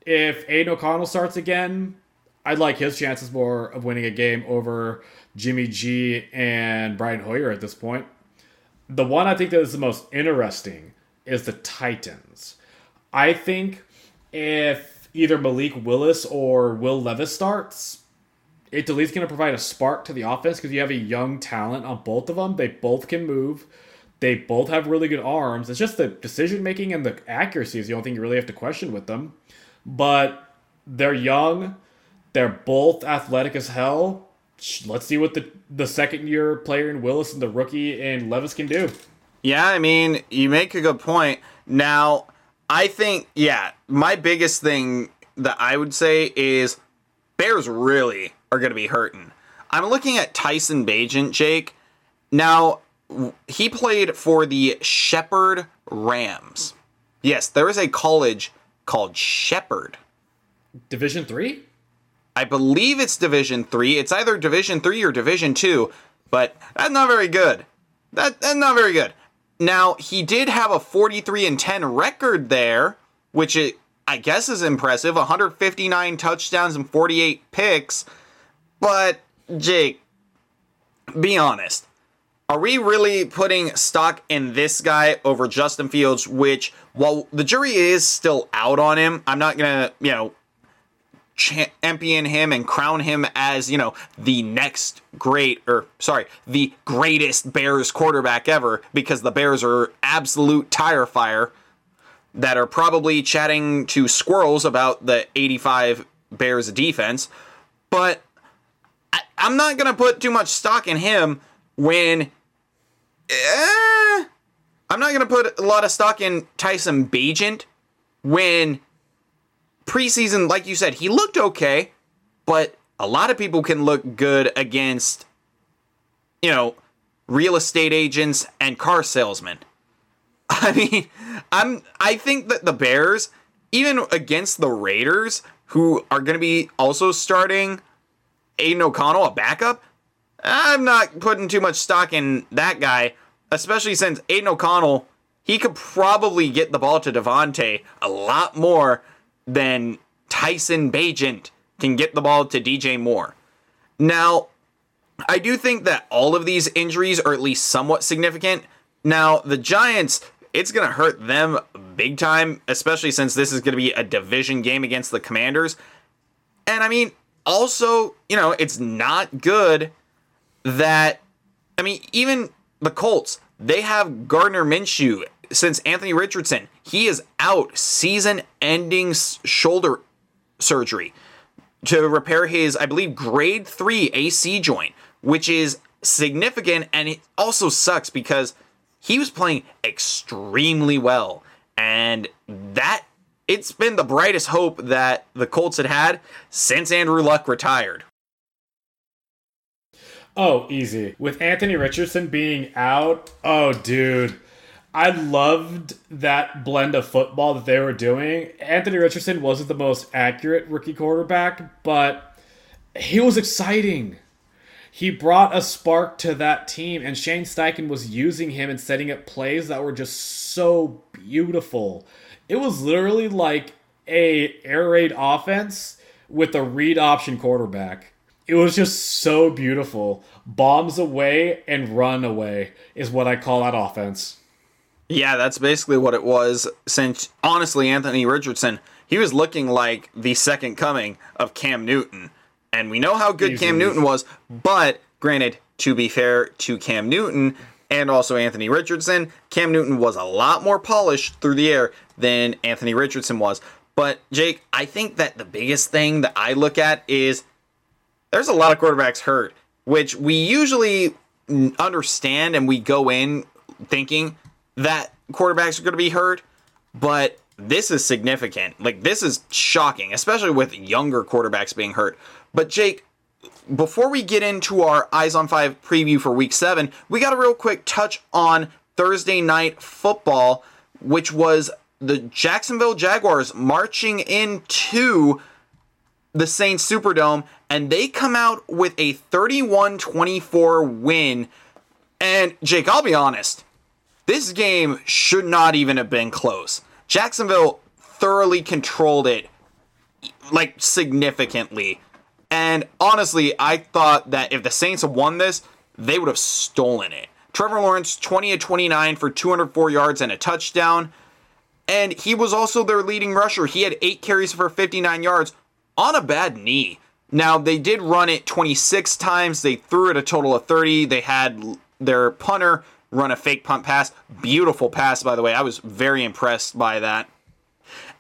if Aidan O'Connell starts again, I'd like his chances more of winning a game over Jimmy G and Brian Hoyer at this point. The one I think that is the most interesting is the Titans. I think if either Malik Willis or Will Levis starts, Italy's going to provide a spark to the offense because you have a young talent on both of them. They both can move. They both have really good arms. It's just the decision making and the accuracy is the only thing you really have to question with them. But they're young, they're both athletic as hell. Let's see what the the second year player in Willis and the rookie in Levis can do. Yeah, I mean, you make a good point. Now, I think, yeah, my biggest thing that I would say is Bears really are going to be hurting. I'm looking at Tyson Bagent, Jake. Now, he played for the Shepherd Rams. Yes, there is a college called Shepherd. Division 3? I believe it's Division 3. It's either Division 3 or Division 2, but that's not very good. That, that's not very good. Now, he did have a 43 and 10 record there, which it, I guess is impressive 159 touchdowns and 48 picks. But, Jake, be honest. Are we really putting stock in this guy over Justin Fields, which, while the jury is still out on him, I'm not going to, you know, champion him and crown him as, you know, the next great, or sorry, the greatest Bears quarterback ever because the Bears are absolute tire fire that are probably chatting to squirrels about the 85 Bears defense. But I, am not going to put too much stock in him when. Eh, I'm not going to put a lot of stock in Tyson Bagent when preseason, like you said, he looked okay, but a lot of people can look good against, you know, real estate agents and car salesmen. I mean, I'm I think that the Bears, even against the Raiders, who are going to be also starting Aidan O'Connell, a backup, I'm not putting too much stock in that guy, especially since Aidan O'Connell, he could probably get the ball to Davante a lot more than Tyson Bagent can get the ball to DJ Moore. Now, I do think that all of these injuries are at least somewhat significant. Now, the Giants, it's going to hurt them big time, especially since this is going to be a division game against the Commanders. And I mean, also, you know, it's not good that, I mean, even the Colts, they have Gardner Minshew since Anthony Richardson. He is out season ending shoulder surgery to repair his, I believe, grade three AC joint, which is significant and it also sucks because he was playing extremely well. And that it's been the brightest hope that the Colts had had since Andrew Luck retired. Oh, easy. With Anthony Richardson being out, oh, dude. I loved that blend of football that they were doing. Anthony Richardson wasn't the most accurate rookie quarterback, but he was exciting. He brought a spark to that team, and Shane Steichen was using him and setting up plays that were just so beautiful. It was literally like a air raid offense with a read option quarterback. It was just so beautiful. Bombs away and run away is what I call that offense. Yeah, that's basically what it was. Since honestly, Anthony Richardson, he was looking like the second coming of Cam Newton, and we know how good Easily. Cam Newton was. But granted, to be fair to Cam Newton and also Anthony Richardson, Cam Newton was a lot more polished through the air than Anthony Richardson was. But Jake, I think that the biggest thing that I look at is there's a lot of quarterbacks hurt, which we usually understand and we go in thinking that quarterbacks are going to be hurt, but this is significant. Like, this is shocking, especially with younger quarterbacks being hurt. But, Jake, before we get into our Eyes on Five preview for week seven, we got a real quick touch on Thursday night football, which was the Jacksonville Jaguars marching into the Saints Superdome, and they come out with a 31 24 win. And, Jake, I'll be honest, this game should not even have been close. Jacksonville thoroughly controlled it, like significantly. And honestly, I thought that if the Saints had won this, they would have stolen it. Trevor Lawrence, 20 of 29 for 204 yards and a touchdown. And he was also their leading rusher. He had eight carries for 59 yards on a bad knee. Now, they did run it 26 times. They threw it a total of 30. They had their punter run a fake punt pass. Beautiful pass, by the way. I was very impressed by that.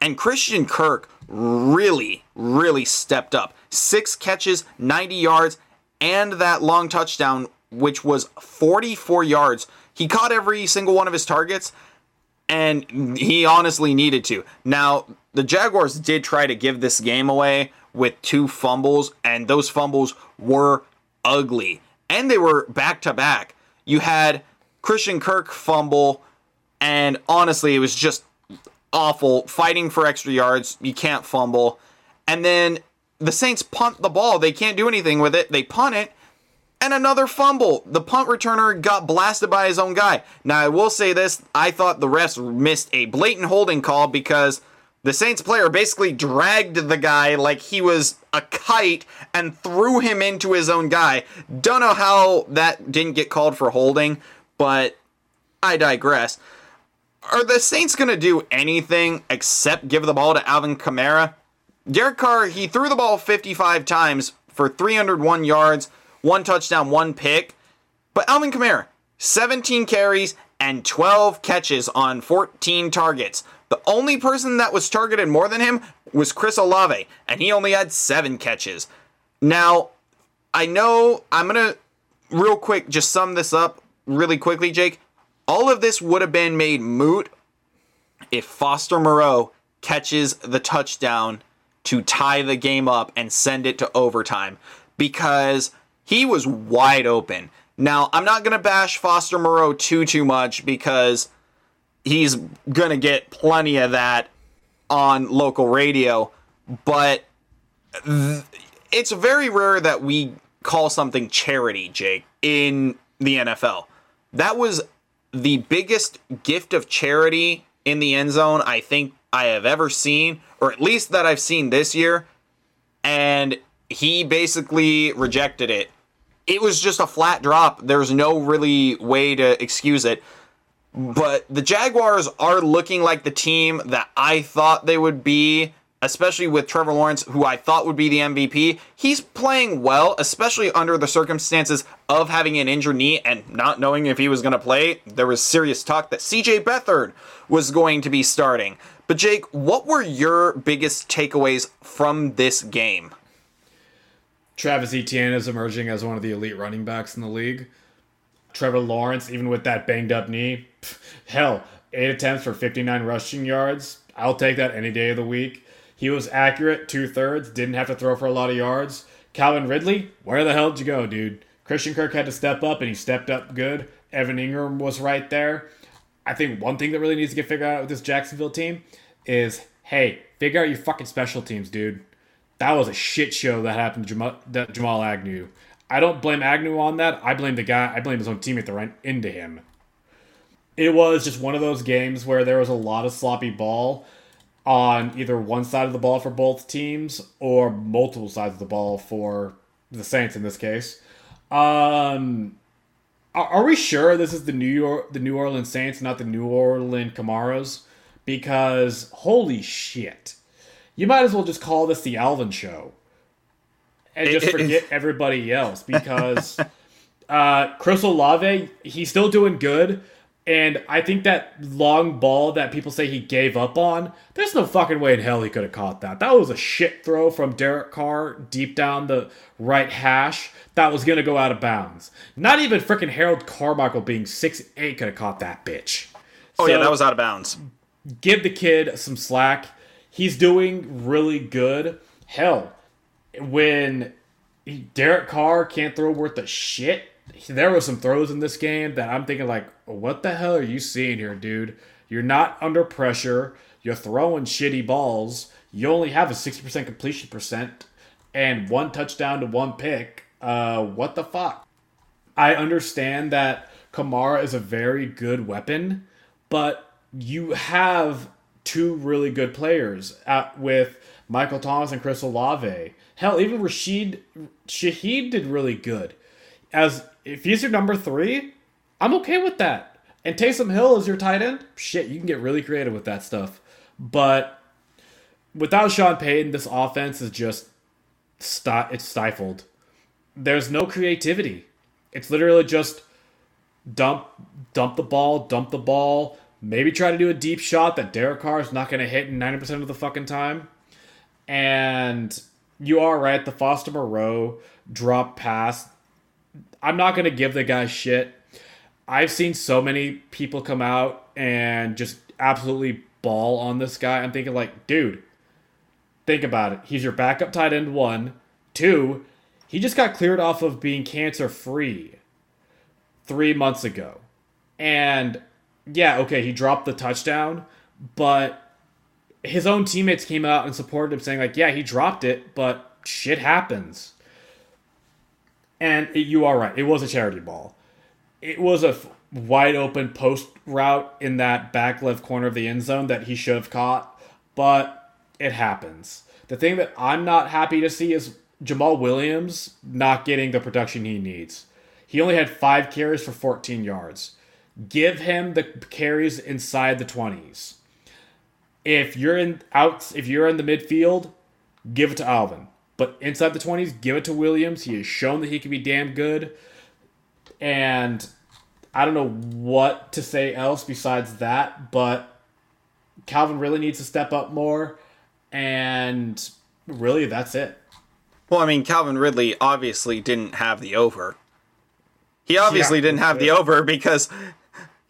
And Christian Kirk really, really stepped up. Six catches, 90 yards, and that long touchdown, which was 44 yards. He caught every single one of his targets, and he honestly needed to. Now, the Jaguars did try to give this game away with two fumbles, and those fumbles were ugly. And they were back to back. You had Christian Kirk fumble, and honestly, it was just awful. Fighting for extra yards, you can't fumble. And then the Saints punt the ball. They can't do anything with it. They punt it, and another fumble. The punt returner got blasted by his own guy. Now, I will say this I thought the refs missed a blatant holding call because the Saints player basically dragged the guy like he was a kite and threw him into his own guy. Don't know how that didn't get called for holding, but I digress. Are the Saints going to do anything except give the ball to Alvin Kamara? Derek Carr, he threw the ball 55 times for 301 yards, one touchdown, one pick. But Alvin Kamara, 17 carries and 12 catches on 14 targets. The only person that was targeted more than him was Chris Olave, and he only had seven catches. Now, I know I'm going to real quick just sum this up really quickly, Jake. All of this would have been made moot if Foster Moreau catches the touchdown to tie the game up and send it to overtime because he was wide open. Now, I'm not going to bash Foster Moreau too too much because he's going to get plenty of that on local radio, but th- it's very rare that we call something charity, Jake, in the NFL. That was the biggest gift of charity in the end zone I think I have ever seen, or at least that I've seen this year. And he basically rejected it. It was just a flat drop. There's no really way to excuse it. But the Jaguars are looking like the team that I thought they would be, especially with Trevor Lawrence, who I thought would be the MVP. He's playing well, especially under the circumstances of having an injured knee and not knowing if he was going to play. There was serious talk that CJ Beathard was going to be starting. But Jake, what were your biggest takeaways from this game? Travis Etienne is emerging as one of the elite running backs in the league. Trevor Lawrence, even with that banged up knee, hell, eight attempts for 59 rushing yards. I'll take that any day of the week. He was accurate, two thirds, didn't have to throw for a lot of yards. Calvin Ridley, where the hell did you go, dude? Christian Kirk had to step up, and he stepped up good. Evan Engram was right there. I think one thing that really needs to get figured out with this Jacksonville team is hey, figure out your fucking special teams, dude. That was a shit show that happened to Jamal, Jamal Agnew. I don't blame Agnew on that. I blame the guy. I blame his own teammate that ran into him. It was just one of those games where there was a lot of sloppy ball on either one side of the ball for both teams or multiple sides of the ball for the Saints in this case. Um, are, we sure this is the New York, the New Orleans Saints, not the New Orleans Camaros? Because holy shit, you might as well just call this the Alvin Show and just forget everybody else because uh, Chris Olave, he's still doing good. And I think that long ball that people say he gave up on, there's no fucking way in hell he could have caught that. That was a shit throw from Derek Carr deep down the right hash that was going to go out of bounds. Not even freaking Harold Carmichael being six eight could have caught that bitch. Oh, so, yeah, that was out of bounds. Give the kid some slack. He's doing really good. Hell, when Derek Carr can't throw worth a shit, there were some throws in this game that I'm thinking like, what the hell are you seeing here, dude? You're not under pressure. You're throwing shitty balls. You only have a 60% completion percent and one touchdown to one pick. Uh, what the fuck? I understand that Kamara is a very good weapon, but you have two really good players with Michael Thomas and Chris Olave. Hell, even Rashid Shaheed did really good. As if he's your number three, I'm okay with that. And Taysom Hill is your tight end. Shit, you can get really creative with that stuff. But without Sean Payton, this offense is just st- it's stifled. There's no creativity. It's literally just dump dump the ball, dump the ball, Maybe try to do a deep shot that Derek Carr is not going to hit 90% of the fucking time. And you are right. The Foster Moreau drop pass. I'm not going to give the guy shit. I've seen so many people come out and just absolutely ball on this guy. I'm thinking, like, dude, think about it. He's your backup tight end, one. Two, he just got cleared off of being cancer free three months ago. And yeah, okay, he dropped the touchdown, but his own teammates came out and supported him, saying, like, yeah, he dropped it, but shit happens. And it, you are right, it was a charity ball. It was a f- wide open post route in that back left corner of the end zone that he should have caught, but it happens. The thing that I'm not happy to see is Jamaal Williams not getting the production he needs. He only had five carries for 14 yards. Give him the carries inside the 20s. If you're in out, if you're in the midfield, give it to Alvin. But inside the 20s, give it to Williams. He has shown that he can be damn good. And I don't know what to say else besides that, but Calvin really needs to step up more. And really, that's it. Well, I mean, Calvin Ridley obviously didn't have the over. He obviously Yeah, didn't have the over because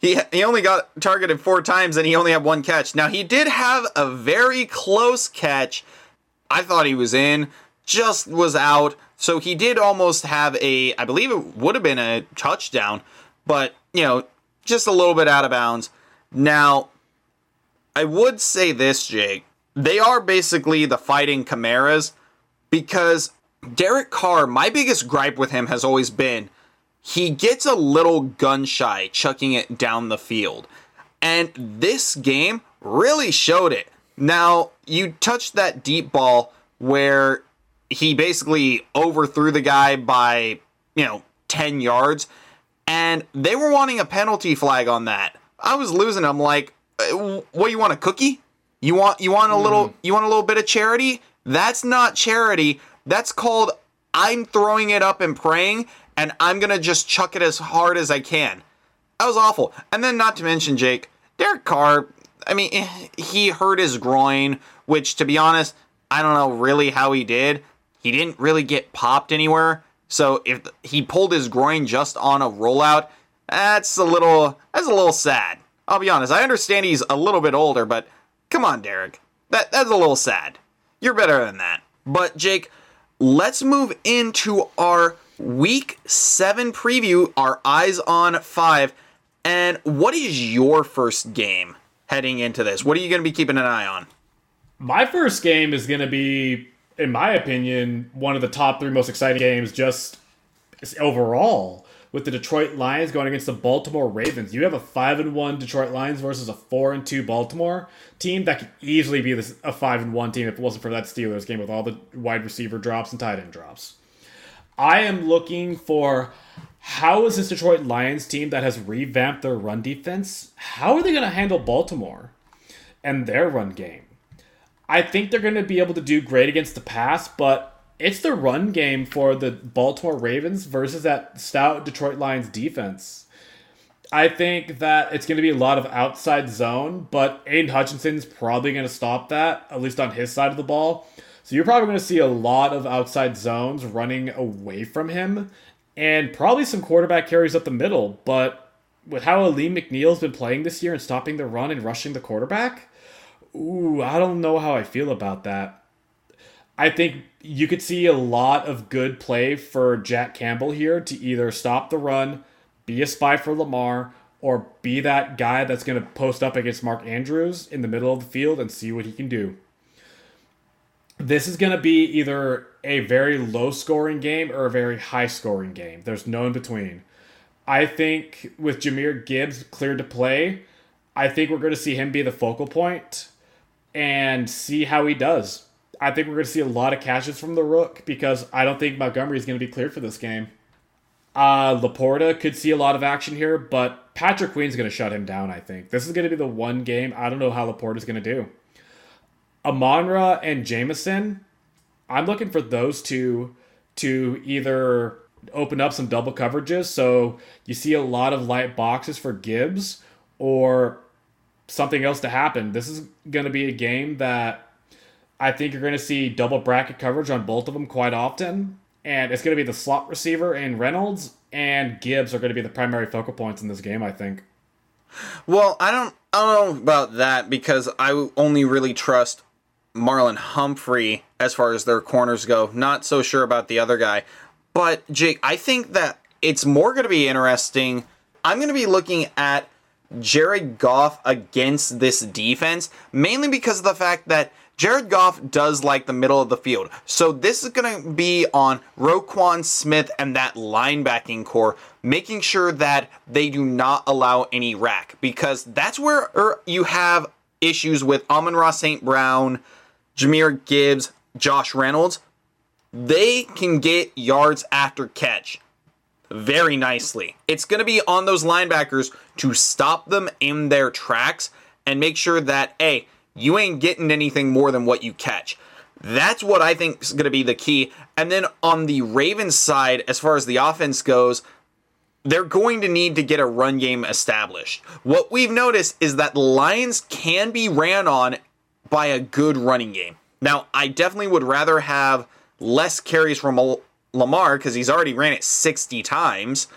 he he only got targeted four times and he only had one catch. Now he did have a very close catch. I thought he was in, just was out. So he did almost have a I believe it would have been a touchdown, but you know, just a little bit out of bounds. Now, I would say this, Jake. They are basically the fighting Chimeras because Derek Carr, my biggest gripe with him has always been he gets a little gun shy chucking it down the field. And this game really showed it. Now, you touched that deep ball where he basically overthrew the guy by, you know, 10 yards, and they were wanting a penalty flag on that. I was losing. I'm like, "Uh, what you want a cookie? You want you want a little you want a little bit of charity? That's not charity. That's called I'm throwing it up and praying and I'm going to just chuck it as hard as I can. That was awful. And then not to mention Jake, Derek Carr, I mean, eh, he hurt his groin, which to be honest, I don't know really how he did. He didn't really get popped anywhere. So if he pulled his groin just on a rollout, that's a little that's a little sad. I'll be honest. I understand he's a little bit older, but come on, Derek. That that's a little sad. You're better than that. But Jake, let's move into our week 7 preview, our eyes on 5. And what is your first game heading into this? What are you going to be keeping an eye on? My first game is going to be, in my opinion, one of the top three most exciting games just overall. With the Detroit Lions going against the Baltimore Ravens, you have a five and one Detroit Lions versus a four and two Baltimore team that could easily be this, a five and one team if it wasn't for that Steelers game with all the wide receiver drops and tight end drops. I am looking for how is this Detroit Lions team that has revamped their run defense? How are they going to handle Baltimore and their run game? I think they're going to be able to do great against the pass, but it's the run game for the Baltimore Ravens versus that stout Detroit Lions defense. I think that it's going to be a lot of outside zone, but Aidan Hutchinson's probably going to stop that, at least on his side of the ball. So you're probably going to see a lot of outside zones running away from him and probably some quarterback carries up the middle. But with how Lee McNeill's been playing this year and stopping the run and rushing the quarterback, ooh, I don't know how I feel about that. I think you could see a lot of good play for Jack Campbell here to either stop the run, be a spy for Lamar, or be that guy that's going to post up against Mark Andrews in the middle of the field and see what he can do. This is going to be either a very low scoring game or a very high scoring game. There's no in between. I think with Jahmyr Gibbs cleared to play, I think we're going to see him be the focal point and see how he does. I think we're going to see a lot of catches from the Rook because I don't think Montgomery is going to be cleared for this game. Uh, LaPorta could see a lot of action here, but Patrick Queen's going to shut him down, I think. This is going to be the one game. I don't know how LaPorta's going to do. Amon-Ra and Jameson, I'm looking for those two to either open up some double coverages. So you see a lot of light boxes for Gibbs, or something else to happen. This is going to be a game that I think you're going to see double bracket coverage on both of them quite often. And it's going to be the slot receiver and Reynolds and Gibbs are going to be the primary focal points in this game, I think. Well, I don't I don't know about that because I only really trust Marlon Humphrey as far as their corners go. Not so sure about the other guy. But Jake, I think that it's more going to be interesting. I'm going to be looking at Jared Goff against this defense, mainly because of the fact that Jared Goff does like the middle of the field. So this is going to be on Roquan Smith and that linebacking core, making sure that they do not allow any rack because that's where er, you have issues with Amon-Ra St. Brown, Jahmyr Gibbs, Josh Reynolds. They can get yards after catch very nicely. It's going to be on those linebackers to stop them in their tracks and make sure that, hey, you ain't getting anything more than what you catch. That's what I think is going to be the key. And then on the Ravens side, as far as the offense goes, they're going to need to get a run game established. What we've noticed is that the Lions can be ran on by a good running game. Now, I definitely would rather have less carries from Lamar because he's already ran it 60 times.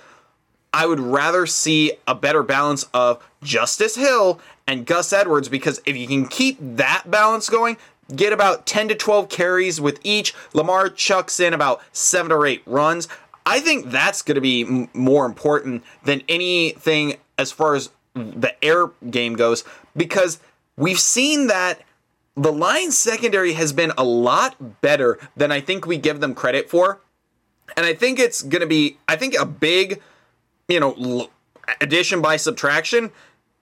I would rather see a better balance of Justice Hill and Gus Edwards because if you can keep that balance going, get about 10 to 12 carries with each, Lamar chucks in about 7 or 8 runs. I think that's going to be m- more important than anything as far as the air game goes because we've seen that the Lions secondary has been a lot better than I think we give them credit for. And I think it's going to be I think a big you know, addition by subtraction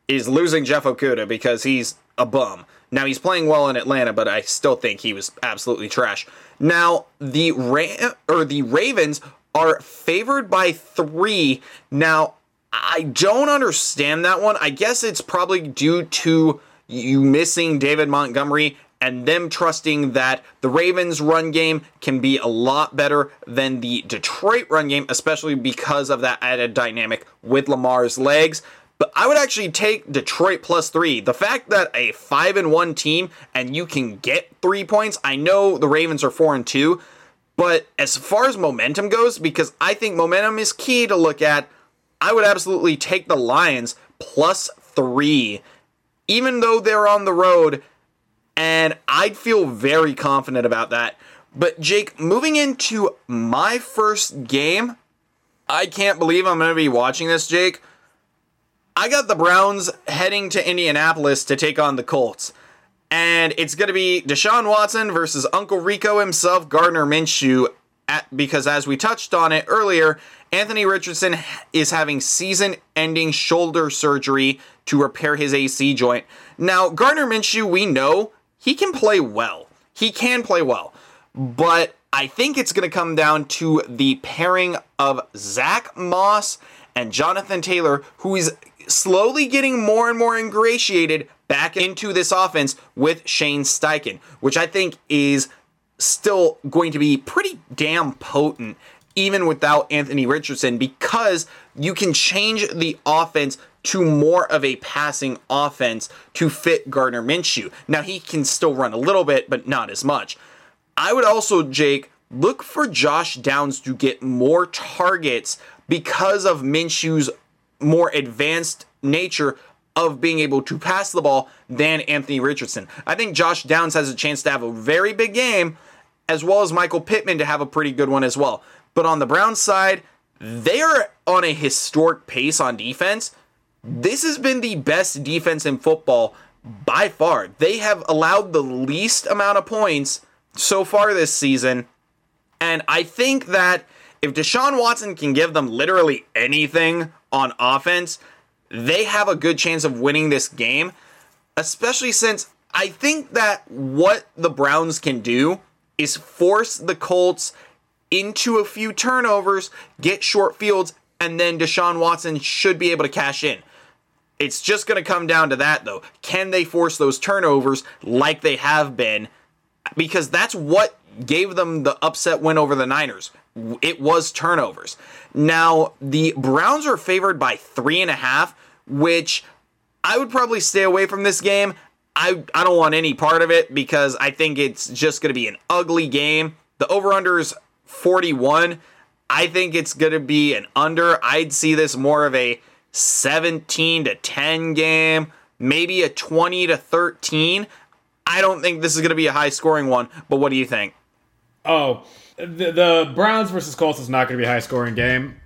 is losing Jeff Okudah because he's a bum. Now he's playing well in Atlanta, but I still think he was absolutely trash. Now the Ra- or the Ravens are favored by three. Now I don't understand that one. I guess it's probably due to you missing David Montgomery and them trusting that the Ravens' run game can be a lot better than the Detroit run game, especially because of that added dynamic with Lamar's legs. But I would actually take Detroit plus three. The fact that a five and one team and you can get three points. I know the Ravens are four and two, but as far as momentum goes, because I think momentum is key to look at, I would absolutely take the Lions plus three, even though they're on the road and I'd feel very confident about that. But Jake, moving into my first game, I can't believe I'm going to be watching this, Jake. I got the Browns heading to Indianapolis to take on the Colts. And it's going to be Deshaun Watson versus Uncle Rico himself, Gardner Minshew, at, because as we touched on it earlier, Anthony Richardson is having season ending shoulder surgery to repair his AC joint. Now, Gardner Minshew, we know, he can play well. He can play well. But I think it's going to come down to the pairing of Zach Moss and Jonathan Taylor, who is slowly getting more and more ingratiated back into this offense with Shane Steichen, which I think is still going to be pretty damn potent even without Anthony Richardson because you can change the offense to more of a passing offense to fit Gardner Minshew. Now he can still run a little bit, but not as much. I would also, Jake, look for Josh Downs to get more targets because of Minshew's more advanced nature of being able to pass the ball than Anthony Richardson. I think Josh Downs has a chance to have a very big game, as well as Michael Pittman to have a pretty good one as well. But on the Browns side, they are on a historic pace on defense. This has been the best defense in football by far. They have allowed the least amount of points so far this season. And I think that if Deshaun Watson can give them literally anything on offense, they have a good chance of winning this game, especially since I think that what the Browns can do is force the Colts into a few turnovers, get short fields, and then Deshaun Watson should be able to cash in. It's just going to come down to that, though. Can they force those turnovers like they have been? Because that's what gave them the upset win over the Niners. It was turnovers. Now, the Browns are favored by three and a half, which I would probably stay away from this game. I, I don't want any part of it because I think it's just going to be an ugly game. The over under is 41. I think it's going to be an under. I'd see this more of a 17 to 10 game, maybe a 20 to 13. I don't think this is going to be a high scoring one, but what do you think? Oh, the, the Browns versus Colts is not going to be a high scoring game.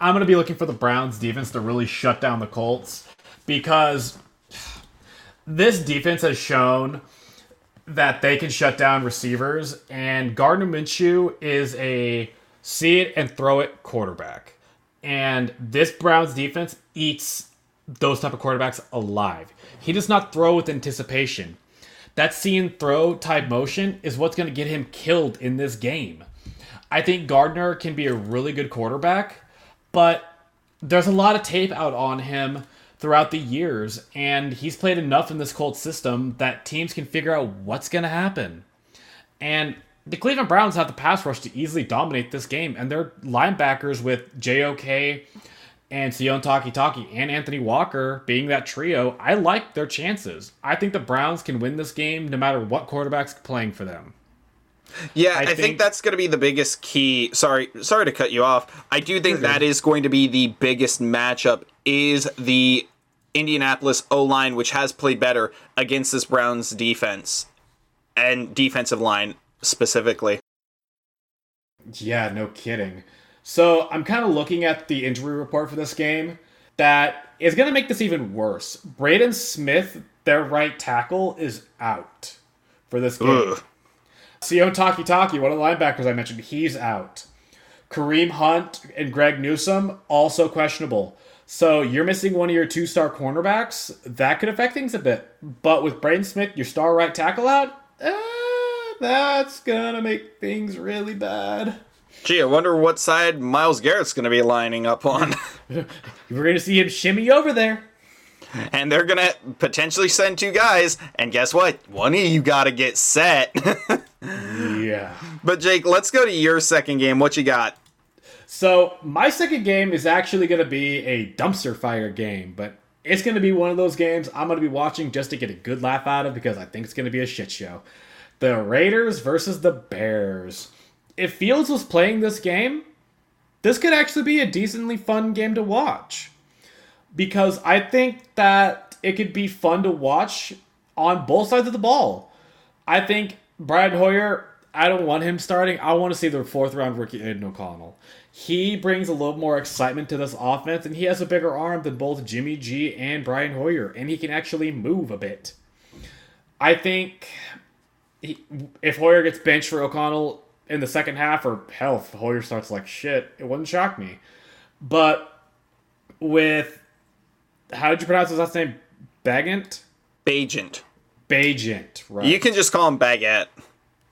I'm going to be looking for the Browns defense to really shut down the Colts because this defense has shown that they can shut down receivers, and Gardner Minshew is a see it and throw it quarterback. And this Browns defense eats those type of quarterbacks alive. He does not throw with anticipation. That see and throw type motion is what's going to get him killed in this game. I think Gardner can be a really good quarterback, but there's a lot of tape out on him throughout the years, and he's played enough in this Colts system that teams can figure out what's going to happen. And the Cleveland Browns have the pass rush to easily dominate this game, and their linebackers with JOK and Sione Takitaki and Anthony Walker being that trio, I like their chances. I think the Browns can win this game no matter what quarterback's playing for them. Yeah, I, I think, think, that's going to be the biggest key. Sorry, sorry to cut you off. I do think that is going to be the biggest matchup is the Indianapolis O line, which has played better against this Browns defense and defensive line specifically. Yeah, no kidding. So I'm kind of looking at the injury report for this game that is going to make this even worse. Braden Smith, their right tackle, is out for this game. Ugh. Sione Takitaki, one of the linebackers I mentioned, he's out. Kareem Hunt and Greg Newsome, also questionable. So you're missing one of your two star cornerbacks. That could affect things a bit. But with Braden Smith, your star right tackle out, uh, that's gonna make things really bad. Gee, I wonder what side Myles Garrett's gonna be lining up on. We're gonna see him shimmy over there. And they're gonna potentially send two guys, and guess what? One of you gotta get set. yeah. But Jake, let's go to your second game. What you got? So my second game is actually going to be a dumpster fire game, but it's going to be one of those games I'm going to be watching just to get a good laugh out of because I think it's going to be a shit show. The Raiders versus the Bears. If Fields was playing this game, this could actually be a decently fun game to watch. Because I think that it could be fun to watch on both sides of the ball. I think Brad Hoyer, I don't want him starting. I want to see the fourth round rookie Aidan O'Connell he brings a little more excitement to this offense, and he has a bigger arm than both Jimmy G and Brian Hoyer, and he can actually move a bit. I think he, if Hoyer gets benched for O'Connell in the second half, or hell, if Hoyer starts like shit, it wouldn't shock me. But with how did you pronounce his last name? Bagant. Bagent. Bagent. Right. You can just call him Baguette.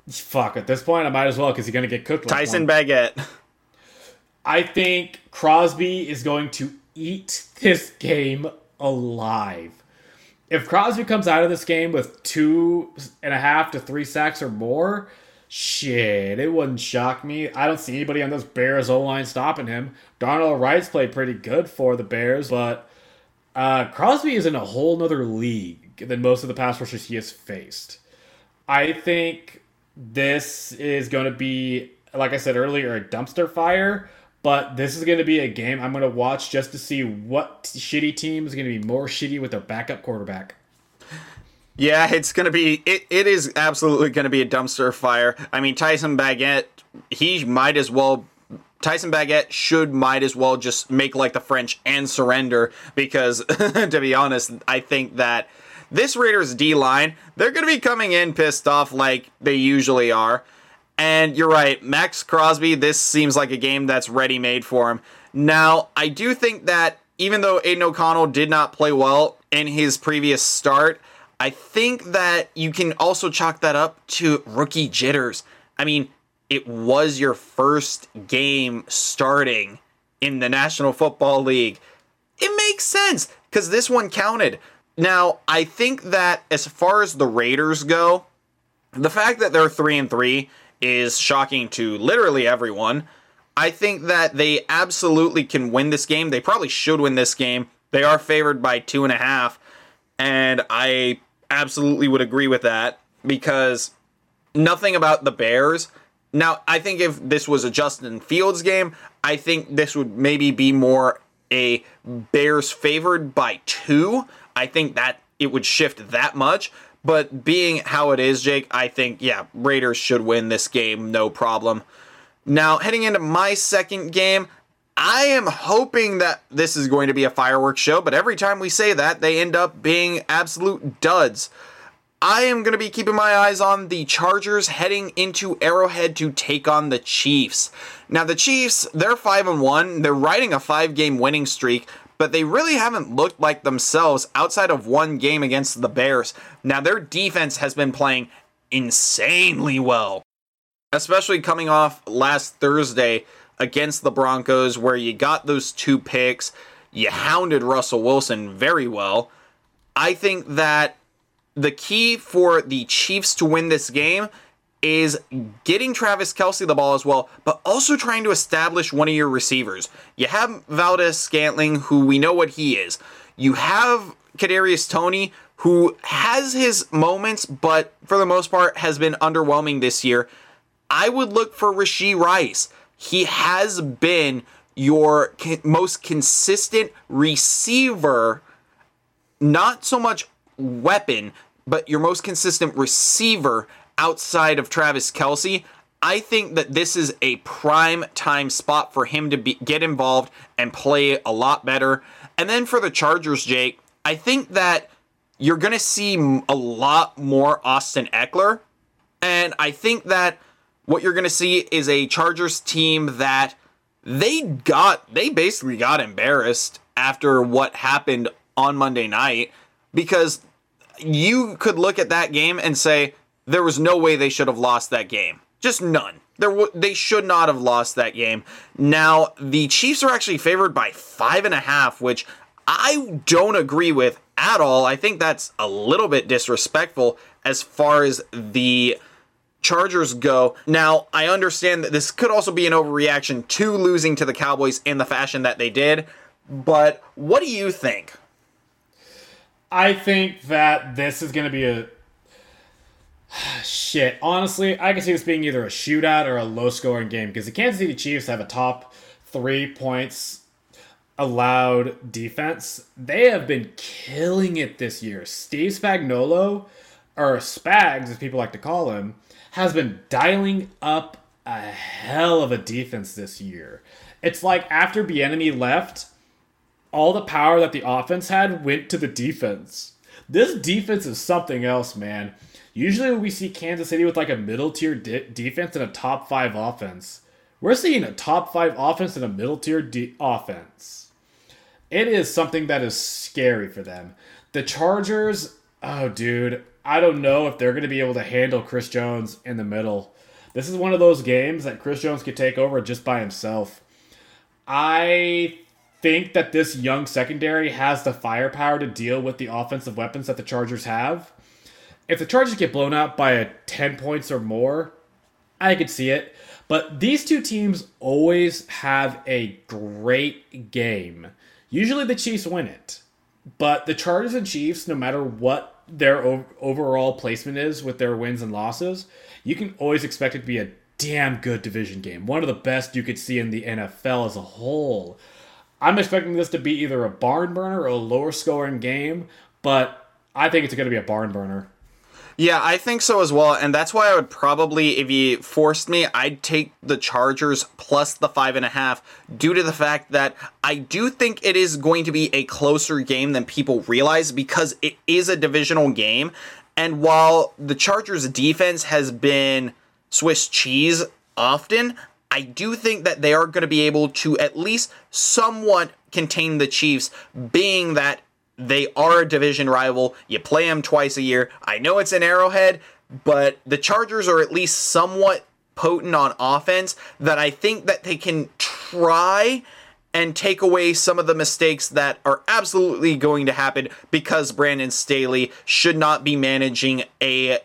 Fuck. At this point, I might as well because he's gonna get cooked. Like Tyson one. Baguette. I think Crosby is going to eat this game alive. If Crosby comes out of this game with two and a half to three sacks or more, shit, it wouldn't shock me. I don't see anybody on this Bears O line stopping him. Darnell Wright's played pretty good for the Bears, but uh, Crosby is in a whole nother league than most of the pass rushers he has faced. I think this is going to be, like I said earlier, a dumpster fire but this is going to be a game I'm going to watch just to see what shitty team is going to be more shitty with their backup quarterback. Yeah, it's going to be, it, it is absolutely going to be a dumpster fire. I mean, Tyson Baguette, he might as well Tyson Baguette should might as well just make like the French and surrender because to be honest, I think that this Raiders D line, they're going to be coming in pissed off like they usually are. And you're right, Maxx Crosby, this seems like a game that's ready made for him. Now, I do think that even though Aidan O'Connell did not play well in his previous start, I think that you can also chalk that up to rookie jitters. I mean, it was your first game starting in the National Football League. It makes sense because this one counted. Now, I think that as far as the Raiders go, the fact that they're 3 and 3 is shocking to literally everyone. I think that they absolutely can win this game. They probably should win this game. They are favored by two and a half. And I absolutely would agree with that because nothing about the Bears. Now, I think if this was a Justin Fields game, I think this would maybe be more a Bears favored by two. I think that it would shift that much. But being how it is, Jake, I think, yeah, Raiders should win this game, no problem. Now, heading into my second game, I am hoping that this is going to be a fireworks show, but every time we say that, they end up being absolute duds. I am going to be keeping my eyes on the Chargers heading into Arrowhead to take on the Chiefs. Now, the Chiefs, they're 5 and 1. They're riding a 5-game winning streak, but they really haven't looked like themselves outside of one game against the Bears. Now, their defense has been playing insanely well, especially coming off last Thursday against the Broncos, where you got those two picks. You hounded Russell Wilson very well. I think that the key for the Chiefs to win this game is getting Travis Kelce the ball as well, but also trying to establish one of your receivers. You have Valdes-Scantling, who we know what he is. You have Kadarius Toney, who has his moments, but for the most part has been underwhelming this year. I would look for Rashee Rice. He has been your most consistent receiver, not so much weapon, but your most consistent receiver outside of Travis Kelce, I think that this is a prime time spot for him to be, get involved and play a lot better. And then for the Chargers, Jake, I think that you're going to see a lot more Austin Ekeler. And I think that what you're going to see is a Chargers team that they got, they basically got embarrassed after what happened on Monday night because you could look at that game and say there was no way they should have lost that game. Just none. There w- they should not have lost that game. Now the Chiefs are actually favored by five and a half, which I don't agree with at all. I think that's a little bit disrespectful as far as the Chargers go. Now, I understand that this could also be an overreaction to losing to the Cowboys in the fashion that they did, but what do you think? I think that this is going to be a shit. Honestly, I can see this being either a shootout or a low-scoring game because the Kansas City Chiefs have a top three points allowed defense. They have been killing it this year. Steve Spagnuolo, or Spags as people like to call him, has been dialing up a hell of a defense this year. It's like after Bieniemy left, all the power that the offense had went to the defense. This defense is something else, man. Usually, we see Kansas City with like a middle tier de- defense and a top five offense, we're seeing a top five offense and a middle tier de- offense. It is something that is scary for them. The Chargers, oh, dude, I don't know if they're going to be able to handle Chris Jones in the middle. This is one of those games that Chris Jones could take over just by himself. I think that this young secondary has the firepower to deal with the offensive weapons that the Chargers have. If the Chargers get blown out by a 10 points or more, I could see it. But these two teams always have a great game. Usually the Chiefs win it. But the Chargers and Chiefs, no matter what their overall placement is with their wins and losses, you can always expect it to be a damn good division game. One of the best you could see in the NFL as a whole. I'm expecting this to be either a barn burner or a lower scoring game, but I think it's going to be a barn burner. Yeah, I think so as well, and that's why I would probably, if you forced me, I'd take the Chargers plus the five and a half, due to the fact that I do think it is going to be a closer game than people realize because it is a divisional game, and while the Chargers' defense has been Swiss cheese often, I do think that they are going to be able to at least somewhat contain the Chiefs, being that they are a division rival. You play them twice a year. I know it's an Arrowhead, but the Chargers are at least somewhat potent on offense that I think that they can try and take away some of the mistakes that are absolutely going to happen because Brandon Staley should not be managing a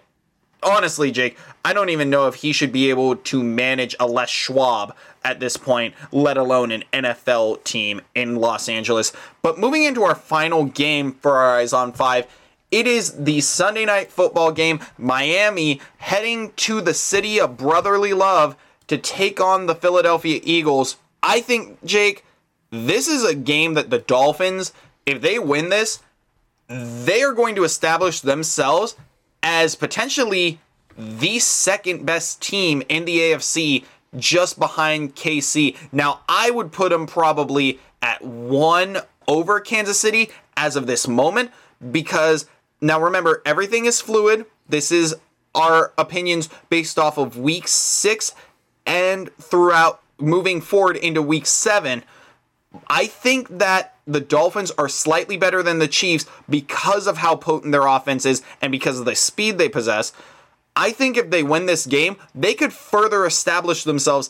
honestly, Jake, I don't even know if he should be able to manage a Les Schwab at this point, let alone an NFL team in Los Angeles. But moving into our final game for our Eyes on Five, It is the Sunday night football game. Miami heading to the city of brotherly love to take on the Philadelphia Eagles. I think, Jake, this is a game that the Dolphins, if they win this, they are going to establish themselves as potentially the second best team in the AFC just behind KC. Now, I would put them probably at one over Kansas City as of this moment because now remember, everything is fluid. This is our opinions based off of week six and throughout moving forward into week seven. I think that the Dolphins are slightly better than the Chiefs because of how potent their offense is and because of the speed they possess. I think if they win this game, they could further establish themselves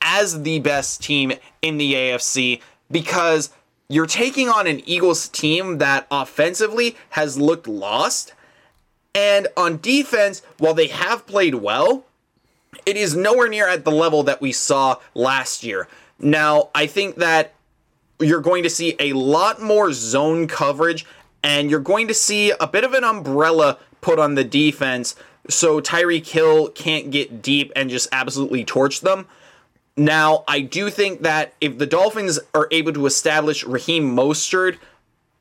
as the best team in the AFC because you're taking on an Eagles team that offensively has looked lost. And on defense, while they have played well, it is nowhere near at the level that we saw last year. Now, I think that you're going to see a lot more zone coverage and you're going to see a bit of an umbrella put on the defense so Tyreek Hill can't get deep and just absolutely torch them. Now, I do think that if the Dolphins are able to establish Raheem Mostert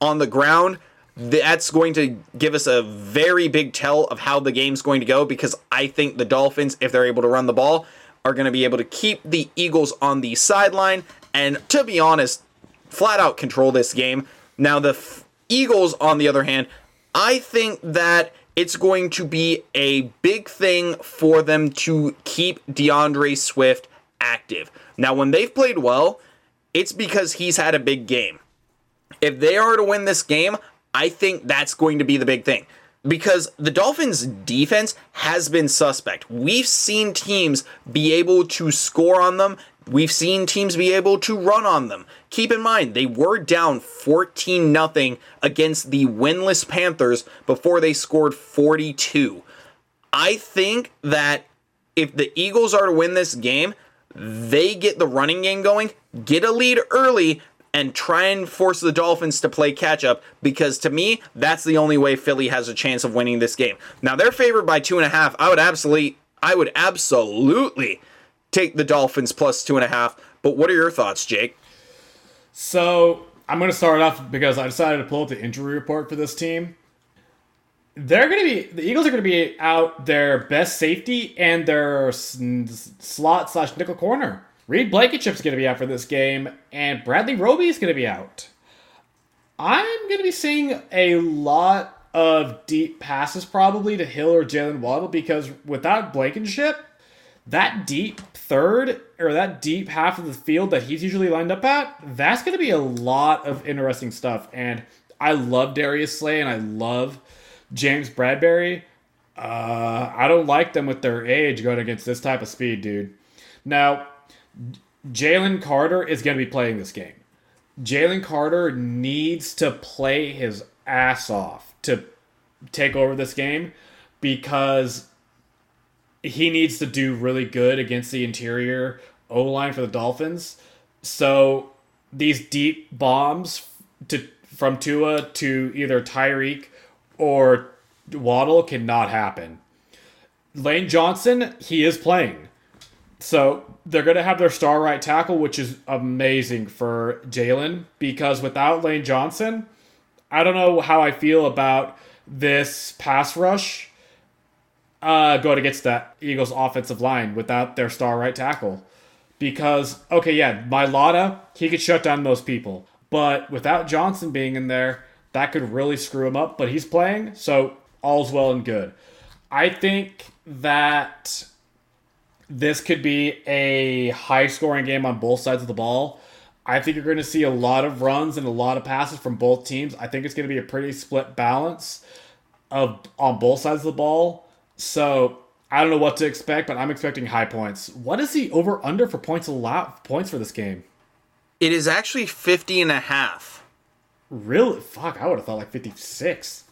on the ground, that's going to give us a very big tell of how the game's going to go because I think the Dolphins, if they're able to run the ball, are going to be able to keep the Eagles on the sideline and, to be honest, flat out control this game. Now, the F- Eagles, on the other hand, I think that it's going to be a big thing for them to keep D'Andre Swift active. Now, when they've played well, it's because he's had a big game. If they are to win this game, I think that's going to be the big thing. Because the Dolphins' defense has been suspect. We've seen teams be able to score on them We've seen teams be able to run on them. Keep in mind, they were down 14 0 against the winless Panthers before they scored 42. I think that if the Eagles are to win this game, they get the running game going, get a lead early, and try and force the Dolphins to play catch up because to me, that's the only way Philly has a chance of winning this game. Now they're favored by two and a half. I would absolutely I would absolutely take the Dolphins plus two and a half. But what are your thoughts, Jake? So I'm going to start off because I decided to pull up the injury report for this team. They're going to be the Eagles are going to be out their best safety and their slot slash nickel corner. Reed Blankenship's going to be out for this game, and Bradley Roby is going to be out. I'm going to be seeing a lot of deep passes probably to Hill or Jaylen Waddle because without Blankenship, that deep third or that deep half of the field that he's usually lined up at, that's going to be a lot of interesting stuff. And I love Darius Slay and I love James Bradberry. Uh, I don't like them with their age going against this type of speed, dude. Now, Jalen Carter is going to be playing this game. Jalen Carter needs to play his ass off to take over this game because he needs to do really good against the interior O line for the Dolphins. So these deep bombs to from Tua to either Tyreek or Waddle cannot happen. Lane Johnson, he is playing. So they're going to have their star right tackle, which is amazing for Jalen because without Lane Johnson, I don't know how I feel about this pass rush uh, going against that Eagles offensive line without their star right tackle. Because, okay, yeah, Mailata, he could shut down most people. But without Johnson being in there, that could really screw him up. But he's playing, so all's well and good. I think that this could be a high scoring game on both sides of the ball. I think you're going to see a lot of runs and a lot of passes from both teams. I think it's going to be a pretty split balance of on both sides of the ball. So I don't know what to expect, but I'm expecting high points. What is the over under for points allowed points for this game? It is actually 50 and a half. Really? Fuck, I would have thought like 56.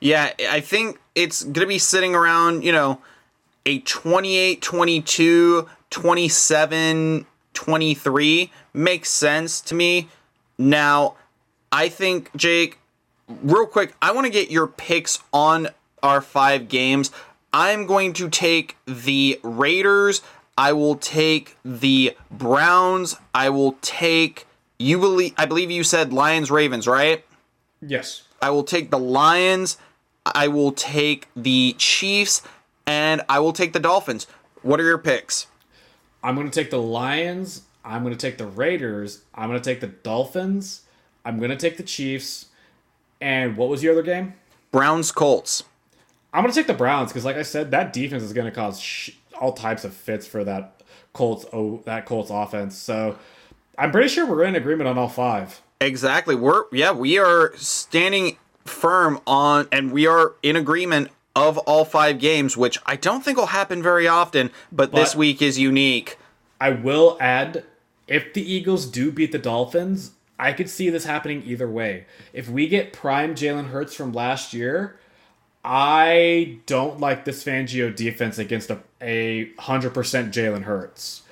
Yeah, I think it's going to be sitting around, you know, a 28, 22, 27, 23 makes sense to me. Now, I think Jake real quick, I want to get your picks on our five games. I'm going to take the Raiders. I will take the Browns. I will take you believe I believe you said Lions Ravens, right? Yes. I will take the Lions. I will take the Chiefs and I will take the Dolphins. What are your picks? I'm going to take the Lions. I'm going to take the Raiders. I'm going to take the Dolphins. I'm going to take the Chiefs. And what was your other game? Browns Colts. I'm going to take the Browns because, like I said, that defense is going to cause sh- all types of fits for that Colts oh that Colts offense. So I'm pretty sure we're in agreement on all five. Exactly. We're yeah, we are standing firm on and we are in agreement of all five games, which I don't think will happen very often, but, but this week is unique. I will add if the Eagles do beat the Dolphins, I could see this happening either way. If we get prime Jalen Hurts from last year, I don't like this Fangio defense against a, a 100% Jalen Hurts.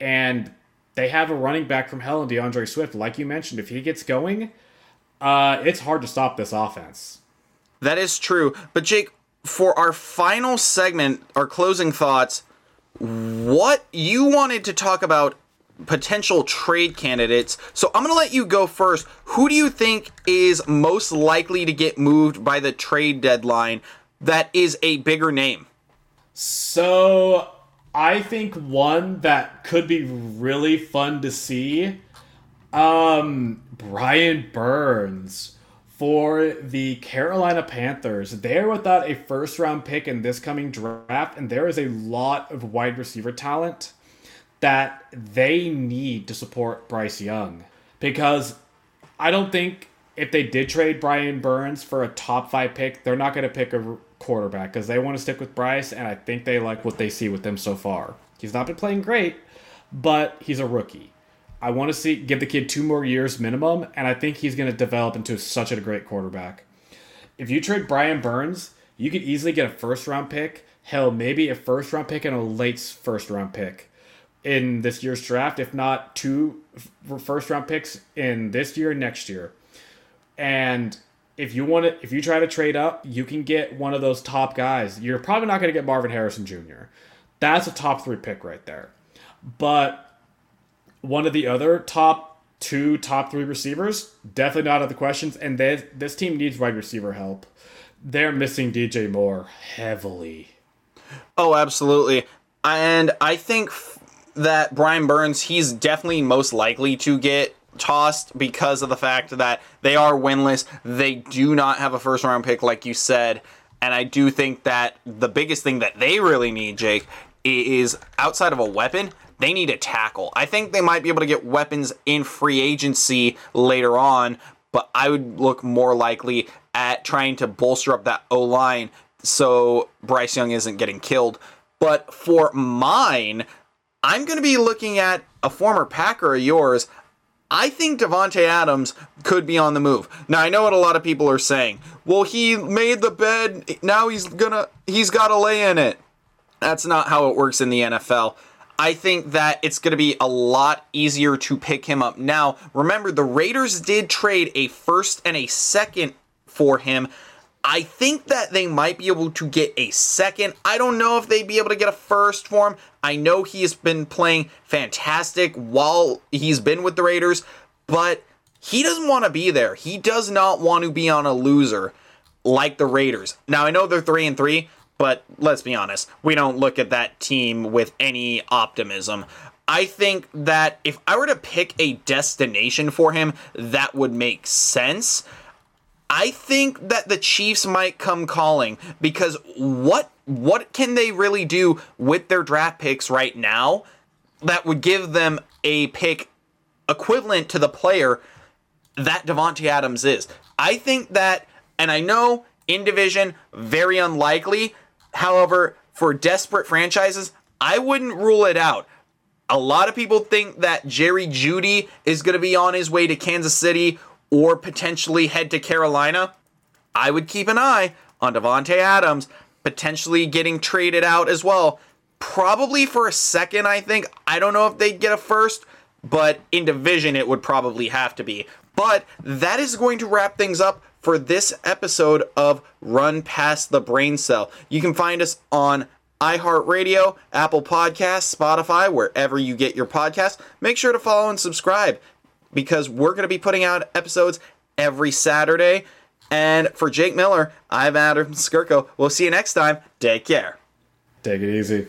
And they have a running back from hell in D'Andre Swift. Like you mentioned, if he gets going, uh, it's hard to stop this offense. That is true. But, Jake, for our final segment, our closing thoughts, what you wanted to talk about potential trade candidates. So I'm going to let you go first. Who do you think is most likely to get moved by the trade deadline that is a bigger name? So I think one that could be really fun to see um Brian Burns for the Carolina Panthers. They're without a first round pick in this coming draft and there is a lot of wide receiver talent that they need to support Bryce Young because I don't think if they did trade Brian Burns for a top five pick, they're not going to pick a quarterback because they want to stick with Bryce, and I think they like what they see with him so far. He's not been playing great, but he's a rookie. I want to see give the kid two more years minimum, and I think he's going to develop into such a great quarterback. If you trade Brian Burns, you could easily get a first round pick, hell, maybe a first round pick and a late first round pick in this year's draft, if not two first round picks in this year and next year. And if you want to, if you try to trade up, you can get one of those top guys. You're probably not going to get Marvin Harrison Jr. That's a top three pick right there. But one of the other top two, top three receivers, definitely not out of the questions. And they, this team needs wide receiver help. They're missing DJ Moore heavily. Oh, absolutely. And I think that Brian Burns, he's definitely most likely to get tossed because of the fact that they are winless. They do not have a first round pick, like you said. And I do think that the biggest thing that they really need, Jake, is outside of a weapon, they need a tackle. I think they might be able to get weapons in free agency later on, but I would look more likely at trying to bolster up that O line so Bryce Young isn't getting killed. But for mine, I'm going to be looking at a former Packer of yours. I think Davante Adams could be on the move. Now I know what a lot of people are saying. Well, he made the bed. Now he's gonna he's got to lay in it. That's not how it works in the NFL. I think that it's going to be a lot easier to pick him up now. Remember, the Raiders did trade a first and a second for him. I think that they might be able to get a second. I don't know if they'd be able to get a first for him. I know he's been playing fantastic while he's been with the Raiders, but he doesn't want to be there. He does not want to be on a loser like the Raiders. Now I know they're 3 and 3, but let's be honest. We don't look at that team with any optimism. I think that if I were to pick a destination for him, that would make sense. I think that the Chiefs might come calling because what what can they really do with their draft picks right now that would give them a pick equivalent to the player that Davante Adams is? I think that and I know in division very unlikely. However, for desperate franchises, I wouldn't rule it out. A lot of people think that Jerry Jeudy is going to be on his way to Kansas City or potentially head to Carolina, I would keep an eye on Davante Adams potentially getting traded out as well. Probably for a second, I think. I don't know if they'd get a first, but in division, it would probably have to be. But that is going to wrap things up for this episode of Run Pass The Braincell. You can find us on iHeartRadio, Apple Podcasts, Spotify, wherever you get your podcasts. Make sure to follow and subscribe because we're going to be putting out episodes every Saturday. And for Jake Miller, I'm Adam Skirko. We'll see you next time. Take care. Take it easy.